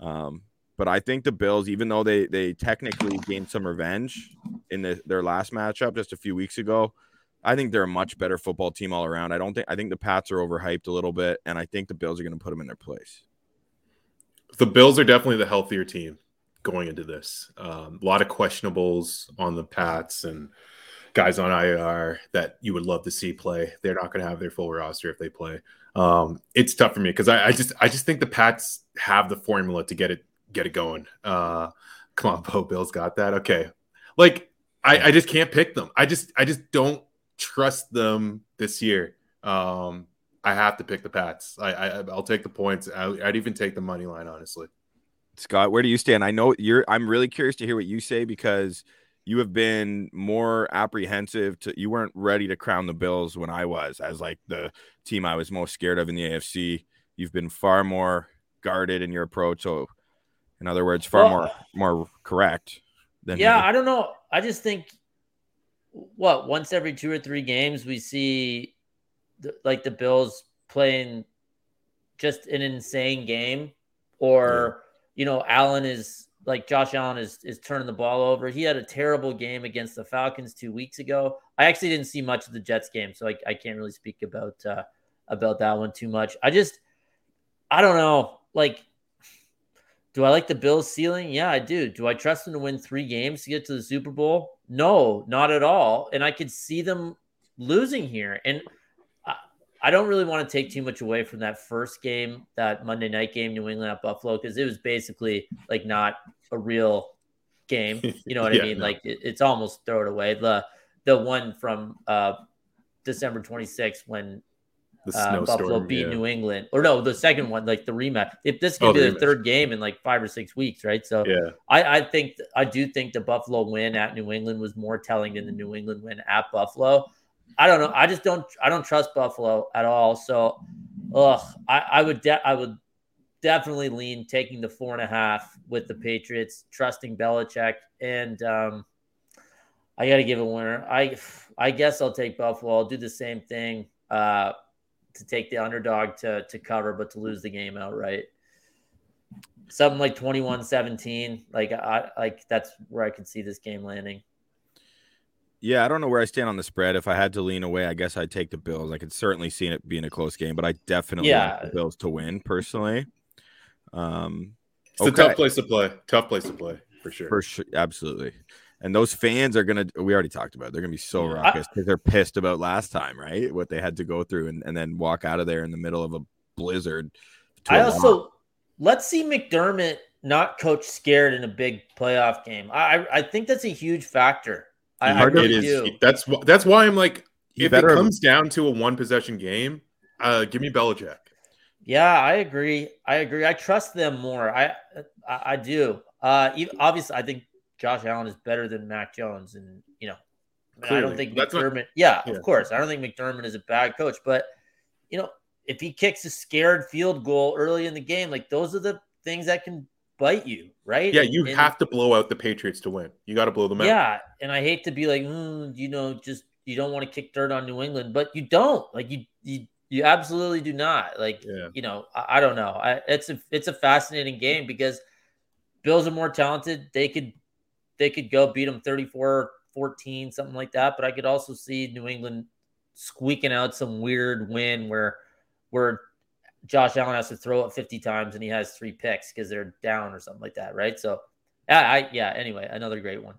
Um, but I think the Bills, even though they they technically gained some revenge in the, their last matchup just a few weeks ago, I think they're a much better football team all around. I don't think I think the Pats are overhyped a little bit, and I think the Bills are going to put them in their place. The Bills are definitely the healthier team going into this. Um, a lot of questionables on the Pats and guys on IR that you would love to see play. They're not going to have their full roster if they play. Um, it's tough for me because I, I, just I just think the Pats have the formula to get it get it going. Uh, come on, Bo Bills got that. Okay, like I, I just can't pick them. I just I just don't trust them this year. Um, I have to pick the Pats. I, I will take the points. I, would even take the money line, honestly. Scott, where do you stand? I know you're. I'm really curious to hear what you say because you have been more apprehensive to you weren't ready to crown the Bills when I was as like the team I was most scared of in the AFC. You've been far more guarded in your approach. So in other words, far well, more more correct than Yeah. I don't know. I just think what once every two or three games we see the, like the Bills playing just an insane game or yeah. you know Allen is like Josh Allen is is turning the ball over. He had a terrible game against the Falcons two weeks ago. I actually didn't see much of the Jets game, so I, I can't really speak about uh, about that one too much. I just I don't know. Like, do I like the Bills ceiling? Yeah, I do. Do I trust them to win three games to get to the Super Bowl? No, not at all. And I could see them losing here. And I don't really want to take too much away from that first game, that Monday night game, New England at Buffalo, because it was basically like not a real game. You know what yeah, I mean? No. Like it, it's almost throw it away. The the one from uh, December 26th when uh, Buffalo beat yeah. New England, or no, the second one, like the rematch. If this could oh, be the, the third game in like five or six weeks, right? So yeah, I, I think I do think the Buffalo win at New England was more telling than the New England win at Buffalo. I don't know. I just don't. I don't trust Buffalo at all. So, ugh, I, I would. De- I would definitely lean taking the four and a half with the Patriots, trusting Belichick, and um, I got to give a winner. I I guess I'll take Buffalo. I'll do the same thing uh, to take the underdog to to cover, but to lose the game outright. Something like 21-17. Like I like that's where I could see this game landing. Yeah, I don't know where I stand on the spread. If I had to lean away, I guess I'd take the Bills. I could certainly see it being a close game, but I definitely yeah. want the Bills to win personally. Um, it's okay. a tough place to play. Tough place to play for sure. For sure, absolutely. And those fans are gonna. We already talked about. It. They're gonna be so raucous because they're pissed about last time, right? What they had to go through, and, and then walk out of there in the middle of a blizzard. I also let's see McDermott not coach scared in a big playoff game. I I think that's a huge factor. I, I really do. That's that's why I'm like, if it comes down to a one possession game, uh, give me Belichick. Yeah, I agree. I agree. I trust them more. I I, I do. Uh, obviously, I think Josh Allen is better than Mac Jones, and you know, I don't think That's McDermott. What, yeah, yeah, of course, I don't think McDermott is a bad coach, but you know, if he kicks a scared field goal early in the game, like those are the things that can bite you, right? Yeah, you and, have to blow out the Patriots to win. You got to blow them out. Yeah, and I hate to be like, mm, you know, just you don't want to kick dirt on New England, but you don't. Like you, you, you absolutely do not. Like, yeah. you know, I, I don't know. I, it's a it's a fascinating game because Bills are more talented. They could they could go beat them 34 14 something like that but i could also see new england squeaking out some weird win where where Josh Allen has to throw it 50 times and he has three picks because they're down or something like that, right? So, I, yeah. Anyway, another great one.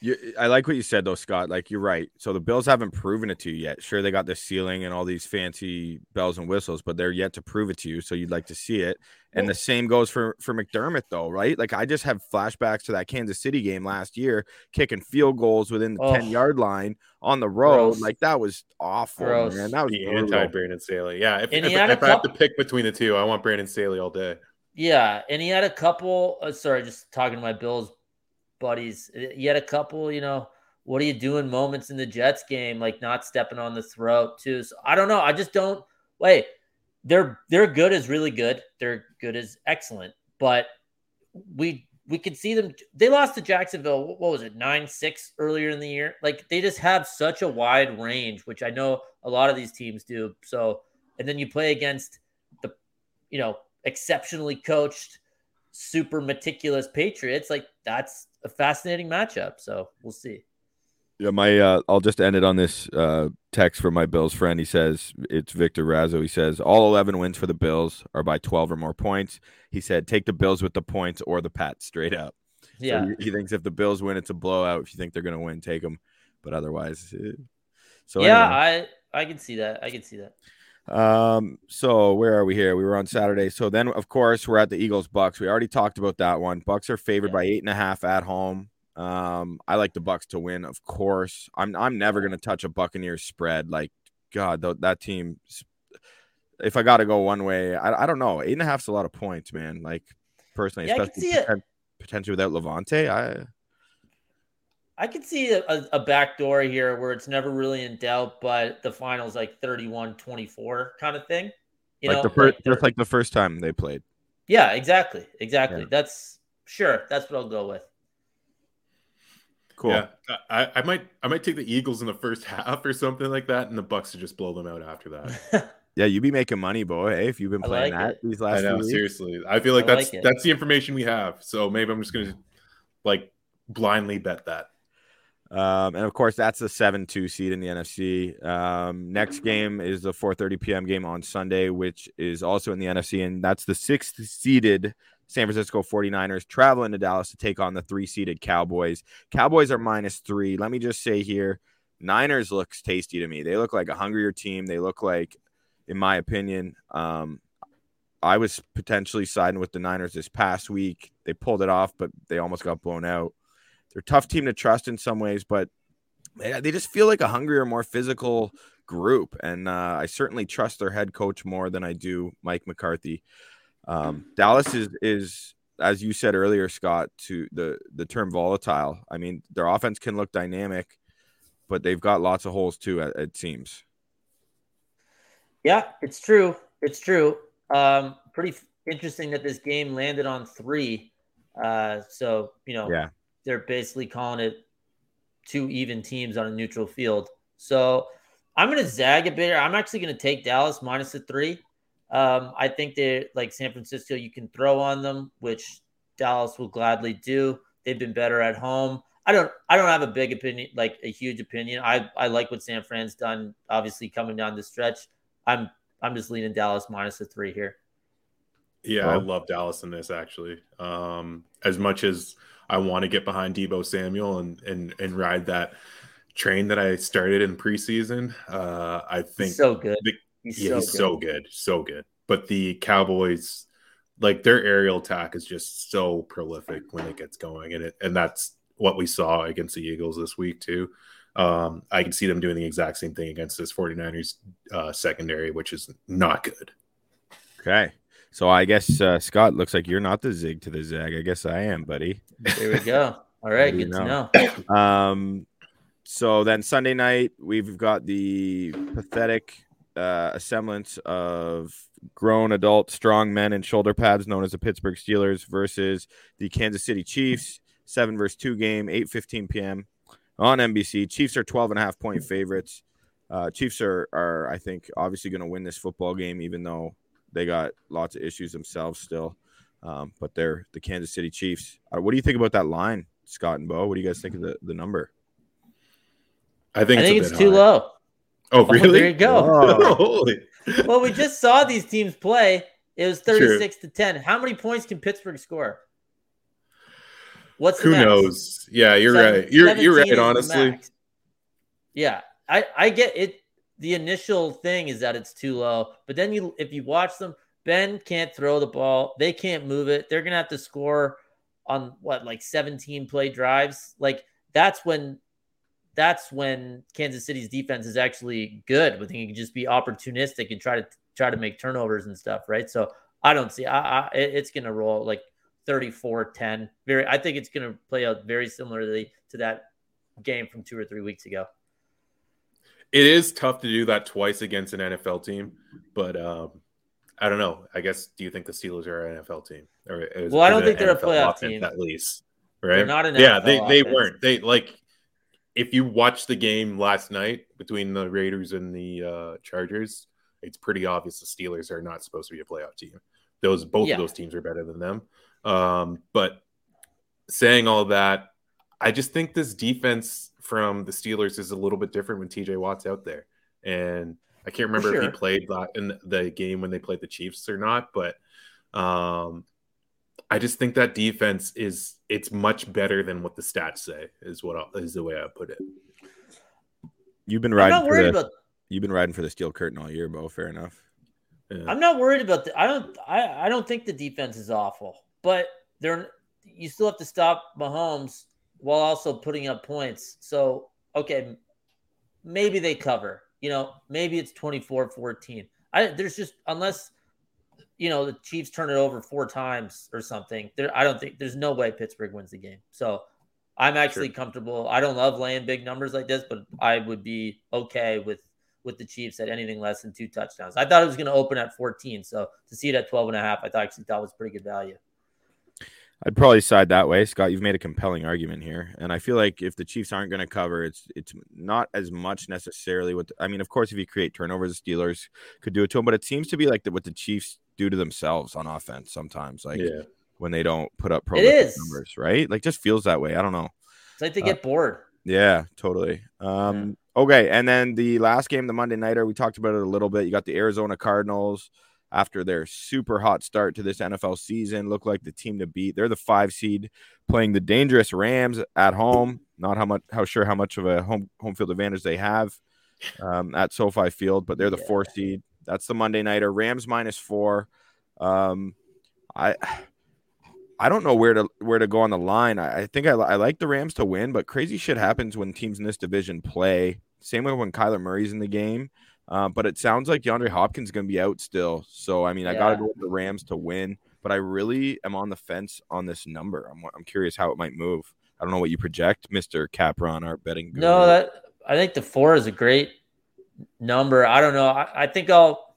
You, I like what you said though, Scott. Like you're right. So the Bills haven't proven it to you yet. Sure, they got the ceiling and all these fancy bells and whistles, but they're yet to prove it to you. So you'd like to see it. And the same goes for for McDermott though, right? Like I just have flashbacks to that Kansas City game last year, kicking field goals within the oh, 10 yard line on the road. Gross. Like that was awful, gross. man. That was the anti Brandon Staley. Yeah. If, if, if couple, I have to pick between the two, I want Brandon Staley all day. Yeah, and he had a couple. Uh, sorry, just talking to my Bills buddies. He had a couple, you know, what are you doing moments in the Jets game, like not stepping on the throat too. So I don't know. I just don't wait. They're they're good as really good. They're good as excellent. But we we could see them. They lost to Jacksonville. What was it, nine six earlier in the year? Like they just have such a wide range, which I know a lot of these teams do. So and then you play against the, you know, exceptionally coached, super meticulous Patriots. Like that's a fascinating matchup. So we'll see. Yeah, my uh, I'll just end it on this uh, text from my Bills friend. He says it's Victor Razzo. He says all 11 wins for the Bills are by 12 or more points. He said take the Bills with the points or the Pats straight up. Yeah. So he, thinks if the Bills win, it's a blowout. If you think they're going to win, take them. But otherwise, eh. so yeah, anyway. I I can see that. I can see that. Um, so where are we here? We were on Saturday. So then of course we're at the Eagles Bucks. We already talked about that one. Bucks are favored Yeah. by eight and a half at home. Um, I like the Bucks to win, of course. I'm I'm never gonna touch a Buccaneers spread. Like, God, th- that team. If I got to go one way, I, I don't know. Eight and a half's a lot of points, man. Like personally, Yeah, I can especially poten- potentially without Lavonte. I I could see a, a, back door here where it's never really in doubt, but the final's like 31-24 kind of thing. You like know, the first, just like the first time they played. yeah, exactly, exactly. Yeah. That's sure. That's what I'll go with. Cool. Yeah, I, I might I might take the Eagles in the first half or something like that, and the Bucks to just blow them out after that. Yeah, you be making money, boy. Hey, if you've been playing like that it. these I last know, few weeks. seriously. I feel like I that's like that's the information we have. So maybe I'm just gonna like blindly bet that. Um, and of course, that's the seven-two seed in the NFC. Um, next game is the 4:30 p.m. game on Sunday, which is also in the NFC, and that's the sixth seeded San Francisco 49ers traveling to Dallas to take on the three-seeded Cowboys. Cowboys are minus three. Let me just say here, Niners looks tasty to me. They look like a hungrier team. They look like, in my opinion, um, I was potentially siding with the Niners this past week. They pulled it off, but they almost got blown out. They're a tough team to trust in some ways, but they, they just feel like a hungrier, more physical group. And uh, I certainly trust their head coach more than I do Mike McCarthy. Um, Dallas is is as you said earlier, Scott, to the the term volatile. I mean, their offense can look dynamic, but they've got lots of holes too. It, seems. Yeah, it's true. It's true. Um, pretty interesting that this game landed on three. Uh, so you know, Yeah. they're basically calling it two even teams on a neutral field. So I'm going to zag a bit. I'm actually going to take Dallas minus the three. Um, I think they like San Francisco. You can throw on them, which Dallas will gladly do. They've been better at home. I don't. I don't have a big opinion, like a huge opinion. I I like what San Fran's done. Obviously, coming down the stretch. I'm I'm just leaning Dallas minus the three here. Yeah, I love Dallas in this actually. Um, as much as I want to get behind Deebo Samuel and and and ride that train that I started in preseason, uh, I think so good. the- He's yeah, so he's good. so good, so good. But the Cowboys, like their aerial attack is just so prolific when it gets going, and it and that's what we saw against the Eagles this week too. Um, I can see them doing the exact same thing against this 49ers uh, secondary, which is not good. Okay. So I guess uh, Scott looks like you're not the zig to the zag. I guess I am, buddy. There we go. All right, do you good to know? know. Um, so then Sunday night we've got the pathetic uh, semblance of grown adult strong men in shoulder pads known as the Pittsburgh Steelers versus the Kansas City Chiefs. Seven versus two game, eight fifteen p.m. on NBC. Chiefs are 12 and a half point favorites. Uh, Chiefs are are I think obviously going to win this football game, even though they got lots of issues themselves still. Um, but they're the Kansas City Chiefs. Uh, what do you think about that line, Scott and Bo? What do you guys think of the, the number? I think I it's, think a it's bit too low. Oh, oh really? there you go. Oh. Holy. Well, we just saw these teams play. It was Sure. 36 to 10. How many points can Pittsburgh score? What's Who max? knows? Yeah, you're Seven- right. You're you're right. Honestly. Yeah, I I get it. The initial thing is that it's too low, but then you if you watch them, Ben can't throw the ball. They can't move it. They're gonna have to score on what like 17 play drives. Like that's when that's when Kansas City's defense is actually good. When you can just be opportunistic and try to try to make turnovers and stuff, right? So I don't see. I, I it's gonna roll like 34-10. Very. I think it's gonna play out very similarly to that game from two or three weeks ago. it is tough to do that twice against an NFL team, but um, I don't know. I guess do you think the Steelers are an NFL team? Or is, Well, I don't think they're a playoff team. at least, right? They're not an yeah, NFL they they offense. weren't. They like if you watch the game last night between the Raiders and the uh, Chargers, it's pretty obvious the Steelers are not supposed to be a playoff team. Those both Yeah. of those teams are better than them. Um, but saying all that, I just think this defense from the Steelers is a little bit different when TJ Watt's out there. And I can't remember sure. if he played that in the game when they played the Chiefs or not, but um, I just think that defense is it's much better than what the stats say. Is what I, is the way I put it. You've been I'm riding not for worried the about. you've been riding for the steel curtain all year, Bo. Fair enough. Yeah. I'm not worried about the. I don't. I. I don't think the defense is awful, but they're. You still have to stop Mahomes while also putting up points. So okay, maybe they cover. You know, maybe it's 24-14. I there's just unless you know the Chiefs turn it over four times or something. There, I don't think there's no way Pittsburgh wins the game. So I'm actually comfortable. I don't love laying big numbers like this, but I would be okay with with the Chiefs at anything less than two touchdowns. I thought it was going to open at 14, so to see it at 12 and a half, I thought actually thought was pretty good value. I'd probably side that way, Scott. You've made a compelling argument here, and I feel like if the Chiefs aren't going to cover, it's it's not as much necessarily what I mean. Of course, if you create turnovers, the Steelers could do it to them, but it seems to be like that what the Chiefs do to themselves on offense sometimes, like yeah. when they don't put up prolific numbers, right? Like just feels that way. I don't know. It's like they Uh, get bored. Yeah, totally. Um, okay, and then the last game, the Monday nighter, we talked about it a little bit. You got the Arizona Cardinals after their super hot start to this NFL season, look like the team to beat. They're the five seed playing the dangerous Rams at home. Not how much how sure how much of a home home field advantage they have um, at SoFi Field, but they're the Yeah. four seed. That's the Monday nighter. Rams minus four. Um, I I don't know where to where to go on the line. I, I think I, I like the Rams to win, but crazy shit happens when teams in this division play. Same way when Kyler Murray's in the game. Uh, but it sounds like DeAndre Hopkins is going to be out still. So I mean, I got to go with the Rams to win. But I really am on the fence on this number. I'm I'm curious how it might move. I don't know what you project, Mister Capron, our betting. No, that I think the four is a great number. I don't know. I, I think I'll.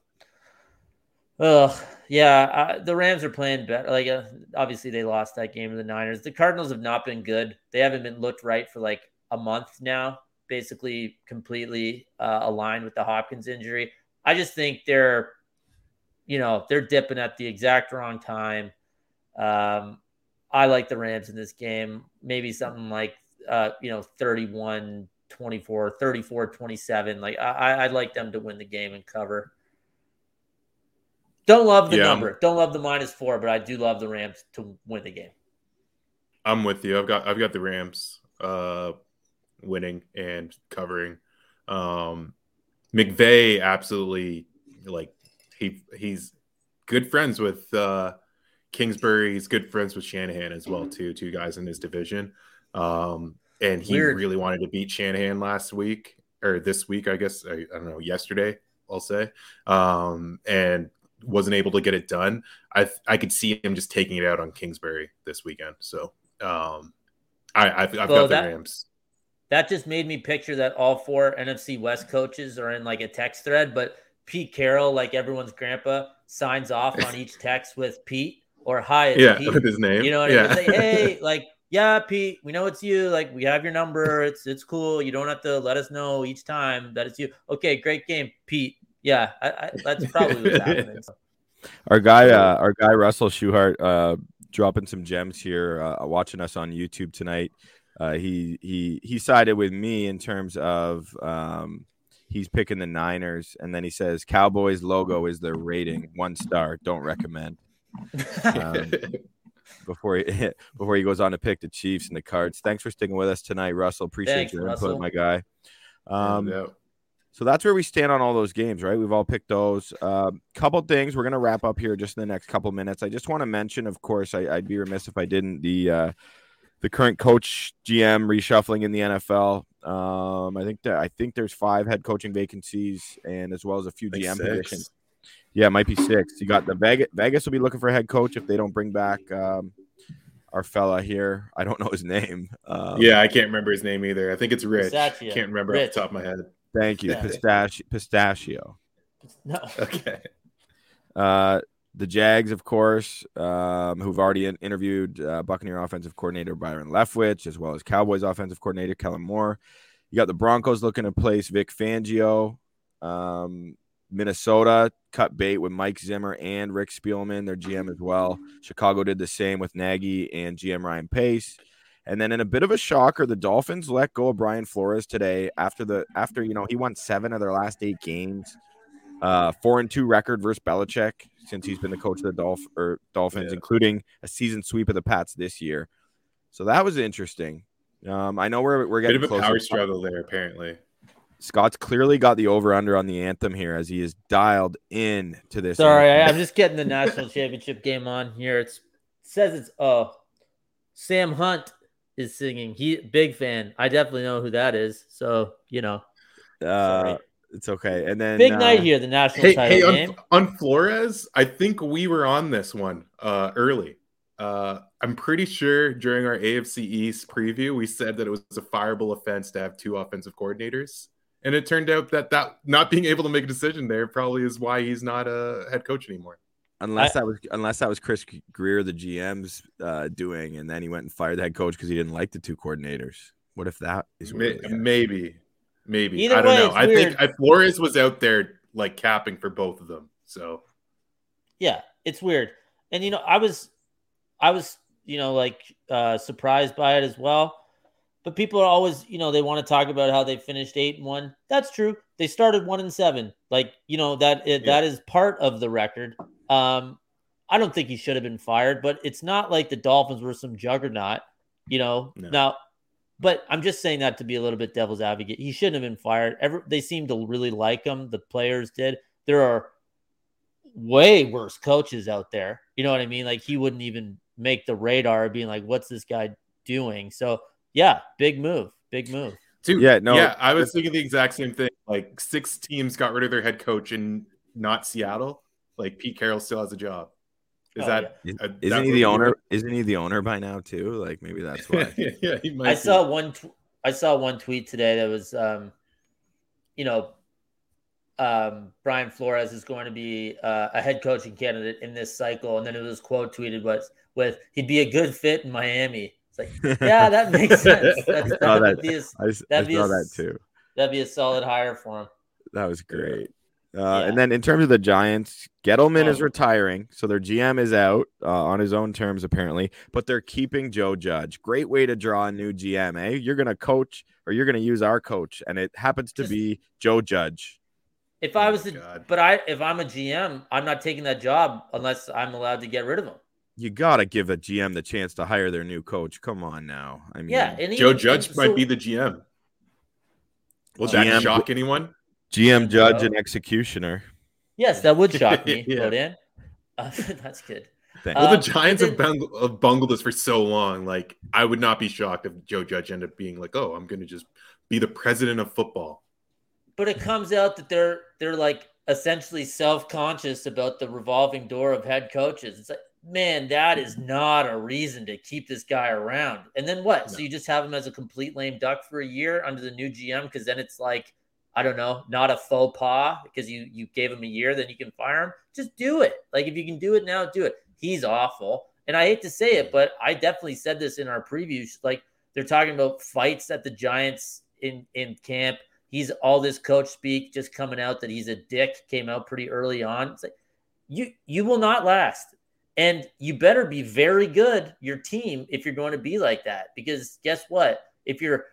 Ugh, yeah. I, the Rams are playing better. Like, uh, obviously, they lost that game to the Niners. The Cardinals have not been good. They haven't been looked right for like a month now. Basically, completely uh, aligned with the Hopkins injury. I just think they're, you know, they're dipping at the exact wrong time. Um, I like the Rams in this game. Maybe something like, uh, you know, 31 24, 34 27. Like, I, I'd like them to win the game and cover. Don't love the Yeah. number. Don't love the minus four, but I do love the Rams to win the game. I'm with you. I've got I've got the Rams uh winning and covering. Um McVay absolutely like he he's good friends with uh Kingsbury, he's good friends with Shanahan as well too, two guys in his division. Um and he Weird. really wanted to beat Shanahan last week or this week, I guess. I, I don't know, yesterday, I'll say. Um and wasn't able to get it done. I I could see him just taking it out on Kingsbury this weekend. So um, I I've, I've Well, got the Rams. That just made me picture that all four NFC West coaches are in like a text thread, but Pete Carroll, like everyone's grandpa, signs off on each text with Pete or hi, it's Yeah, Pete. with his name. You know what yeah. I mean? Like, hey, like, yeah, Pete, we know it's you. Like, we have your number. It's it's cool. You don't have to let us know each time that it's you. Okay, great game, Pete. Yeah, I, I, that's probably what's happening. Our guy, uh, our guy Russell Schuhart, uh, dropping some gems here, uh, watching us on YouTube tonight. Uh, he he he sided with me in terms of um, he's picking the Niners, and then he says Cowboys logo is their rating, one star. Don't recommend. Um, before he before he goes on to pick the Chiefs and the Cards. Thanks for sticking with us tonight, Russell. Appreciate Thanks, your Russell. input, my guy. Um, Yeah. so that's where we stand on all those games, right? We've all picked those. Um, couple things we're gonna wrap up here just in the next couple minutes. I just want to mention, of course, I, I'd be remiss if I didn't the uh, the current coach GM reshuffling in the NFL. Um, I think that I think there's five head coaching vacancies and as well as a few Like GM six. positions. Yeah, it might be six. You got the Vegas. Vegas will be looking for a head coach if they don't bring back um, our fella here. I don't know his name. Um, Yeah, I can't remember his name either. I think it's Rich. Pistachio. Can't remember Rich. off the top of my head. Thank you, Yeah. pistachio. Pistachio. no. Okay. Uh, the Jags, of course, um, who've already in- interviewed uh, Buccaneer offensive coordinator Byron Leftwich, as well as Cowboys offensive coordinator Kellen Moore. You got the Broncos looking to place Vic Fangio. Um, Minnesota cut bait with Mike Zimmer and Rick Spielman, their GM as well. Chicago did the same with Nagy and GM Ryan Pace. And then in a bit of a shocker, the Dolphins let go of Brian Flores today after the after you know he won seven of their last eight games, uh, four and two record versus Belichick since he's been the coach of the Dolph- or Dolphins, Yeah. including a season sweep of the Pats this year. So that was interesting. Um, I know we're we're Bit getting of a power struggle there, apparently. Scott's clearly got the over under on the anthem here as he is dialed in to this. Sorry, I, I'm just getting the national championship game on here. It's it says it's uh Sam Hunt is singing. He big fan. I definitely know who that is. So you know, uh, sorry. it's okay. And then big uh, night here. The national Hey, title hey, on, game. on Flores, I think we were on this one uh, early. Uh, I'm pretty sure during our AFC East preview, we said that it was a fireable offense to have two offensive coordinators. And it turned out that that not being able to make a decision there probably is why he's not a head coach anymore. Unless that was unless that was Chris Grier, the GM's uh, doing, and then he went and fired the head coach because he didn't like the two coordinators. What if that is May- really maybe, maybe Either I don't way, know. I weird. think I, Flores was out there like capping for both of them. So Yeah, it's weird. And you know, I was I was, you know, like uh surprised by it as well. But people are always, you know, they want to talk about how they finished 8 and 1. That's true. They started 1 and 7. Like, you know, that it, that is part of the record. Um I don't think he should have been fired, but it's not like the Dolphins were some juggernaut, you know. No. Now, but I'm just saying that to be a little bit devil's advocate. He shouldn't have been fired. Ever they seem to really like him. The players did. There are way worse coaches out there. You know what I mean? Like he wouldn't even make the radar being like, what's this guy doing? So yeah, big move. Big move. Dude, Yeah, no, yeah, I was thinking the exact same thing. Like six teams got rid of their head coach in not Seattle. Like Pete Carroll still has a job. Is Oh, that Is- uh, that Isn't he the owner? were- Isn't he the owner by now too? Like maybe that's why. yeah, he might I be. saw one. Tw- I saw one tweet today that was, um, you know, um, Brian Flores is going to be uh, a head coaching candidate in this cycle, and then it was quote tweeted was with he'd be a good fit in Miami. Like, yeah, that makes sense. That's, saw that be a, I, I That'd be saw a that too. that'd be a solid hire for him. That was great. Uh, Yeah. And then in terms of the Giants, Gettleman is Oh. retiring, so their GM is out uh, on his own terms apparently, but they're keeping Joe Judge. Great way to draw a new GM, eh? You're gonna coach or you're gonna use our coach, and it happens to Just- be Joe Judge. If Oh I was the, but I if I'm a GM, I'm not taking that job unless I'm allowed to get rid of him. You gotta give a GM the chance to hire their new coach. Come on now. I mean, Yeah, and Joe Judge and might be the GM. Will GM that shock anyone? GM, Judge, Joe. and executioner. Yes, that would shock me. Yeah. Uh, that's good. Thank- Well, Um, the Giants and have, bungled, have bungled this for so long. Like, I would not be shocked if Joe Judge ended up being like, "Oh, I'm going to just be the president of football." But it comes out that they're they're like essentially self-conscious about the revolving door of head coaches. It's like, man, that is not a reason to keep this guy around. And then what? So you just have him as a complete lame duck for a year under the new GM because then it's like, I don't know, not a faux pas because you you gave him a year, then you can fire him. Just do it. Like if you can do it now, do it. He's awful. And I hate to say it, but I definitely said this in our previews. Like they're talking about fights at the Giants in in camp. He's all this coach speak just coming out that he's a dick came out pretty early on. It's like you you will not last. And you better be very good, your team, if you're going to be like that. Because guess what? If you're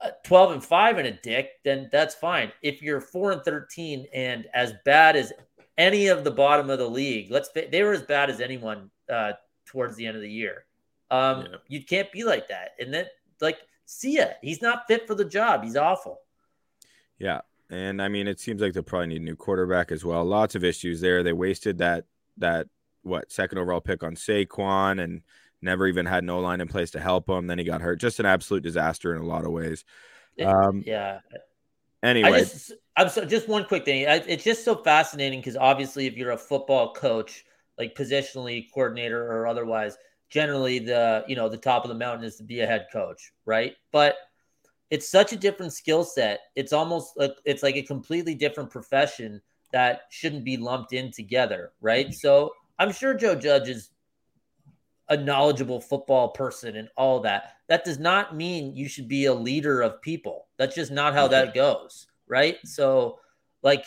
uh, 12 and 5 and a dick, then that's fine. If you're 4 and 13 and as bad as any of the bottom of the league, let's they were as bad as anyone uh, towards the end of the year. Um, Yeah. You can't be like that. And then, like, see ya. He's not fit for the job. He's awful. Yeah. And I mean, it seems like they'll probably need a new quarterback as well. Lots of issues there. They wasted that that what second overall pick on Saquon and never even had no line in place to help him. Then he got hurt. Just an absolute disaster in a lot of ways. Um, Yeah. Anyway, I just, I'm so just one quick thing. I, it's just so fascinating because obviously, if you're a football coach, like positionally coordinator or otherwise, generally the you know the top of the mountain is to be a head coach, right? But it's such a different skill set. It's almost like it's like a completely different profession that shouldn't be lumped in together, right? So I'm sure Joe Judge is a knowledgeable football person and all that. That does not mean you should be a leader of people. That's just not how that goes, right? So, like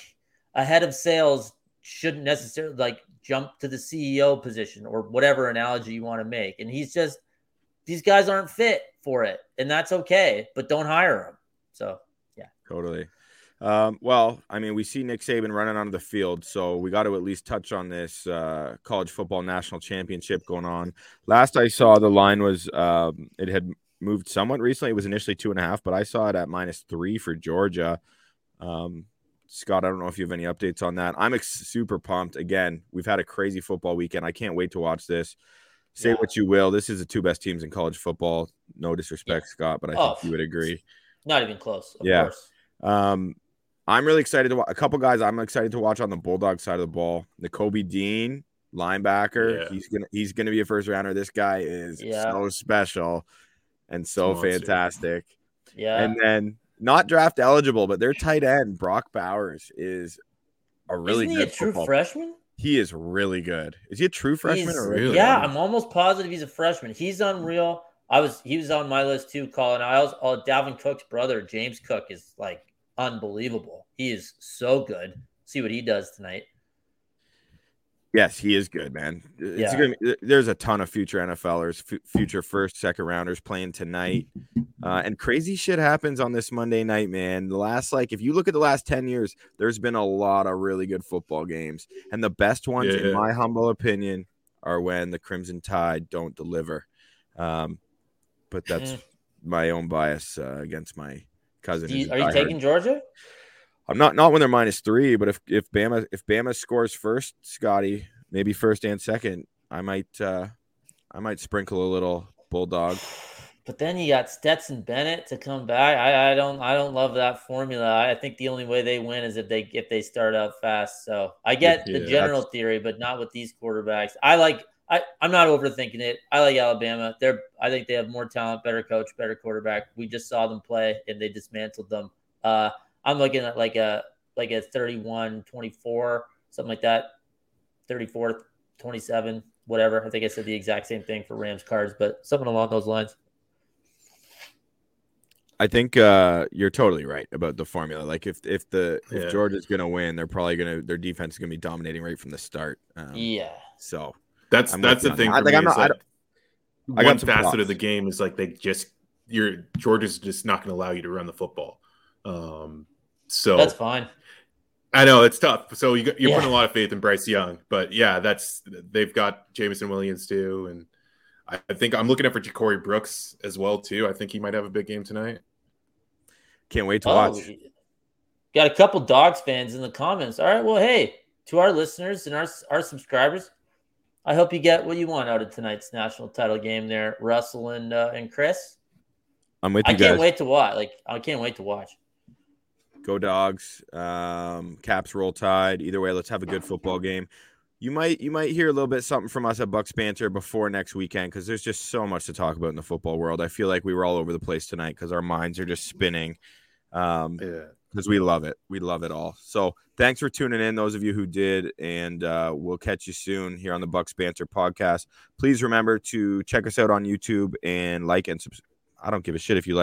a head of sales shouldn't necessarily like jump to the CEO position or whatever analogy you want to make. And he's just these guys aren't fit for it, and that's okay. But don't hire them. So yeah, totally. Um, well, I mean, we see Nick Saban running onto the field, so we got to at least touch on this uh, college football national championship going on. Last I saw, the line was um, it had moved somewhat recently. It was initially two and a half, but I saw it at minus three for Georgia. Um, Scott, I don't know if you have any updates on that. I'm ex- super pumped. Again, we've had a crazy football weekend. I can't wait to watch this. Say yeah. what you will. This is the two best teams in college football. No disrespect, yeah. Scott, but I oh, think you would agree. Not even close. yeah. Um, I'm really excited to watch a couple guys. I'm excited to watch on the Bulldog side of the ball. Nakobe Dean, linebacker. Yeah. He's gonna he's gonna be a first rounder. This guy is so special and so fantastic. Yeah. And then not draft eligible, but their tight end Brock Bowers is a really Isn't good he a true football. freshman. He is really good. Is he a true freshman He's, or really? Yeah, I'm almost positive he's a freshman. He's unreal. I was he was on my list too, Colin. I was oh, uh, Dalvin Cook's brother, James Cook, is like unbelievable. He is so good. See what he does tonight. Yes, he is good, man. Yeah. Gonna, there's a ton of future NFLers, f- future first, second rounders playing tonight. Uh, and crazy shit happens on this Monday night, man. The last, like, if you look at the last 10 years, there's been a lot of really good football games. And the best ones, yeah. in my humble opinion, are when the Crimson Tide don't deliver. Um, but that's mm. my own bias uh, against my cousin. You, are you taking Georgia? I'm not not when they're minus three, but if if Bama if Bama scores first, Scotty, maybe first and second, I might uh I might sprinkle a little bulldog. But then you got Stetson Bennett to come back. I, I don't I don't love that formula. I think the only way they win is if they if they start out fast. So I get yeah, the general theory, but not with these quarterbacks. I like I, I'm not overthinking it. I like Alabama. They're I think they have more talent, better coach, better quarterback. We just saw them play and they dismantled them. Uh I'm looking at like a like a 31 24, something like that. 34 27, whatever. I think I said the exact same thing for Rams cards, but something along those lines. I think uh, you're totally right about the formula. Like if if the yeah. if Georgia's gonna win, they're probably gonna their defense is gonna be dominating right from the start. Um, yeah. So that's I'm that's the thing. For like, me I'm not, like, I, one facet of the game is like they just you're Georgia's just not going to allow you to run the football. Um, so that's fine. I know it's tough. So you, you're yeah. putting a lot of faith in Bryce Young, but yeah, that's they've got Jameson Williams too, and I, I think I'm looking at for Ja'Corey Brooks as well too. I think he might have a big game tonight. Can't wait to oh, watch. Got a couple dogs fans in the comments. All right, well, hey, to our listeners and our our subscribers, I hope you get what you want out of tonight's national title game. There, Russell and uh, and Chris. I'm with you I guys. can't wait to watch. Like I can't wait to watch. Go dogs. Um, caps roll tide. Either way, let's have a good football game. You might you might hear a little bit something from us at Bucks Banter before next weekend because there's just so much to talk about in the football world. I feel like we were all over the place tonight because our minds are just spinning. Um, yeah because we love it. We love it all. So thanks for tuning in, those of you who did, and uh, we'll catch you soon here on the Bucks Banter podcast. Please remember to check us out on YouTube and like and subscribe. I don't give a shit if you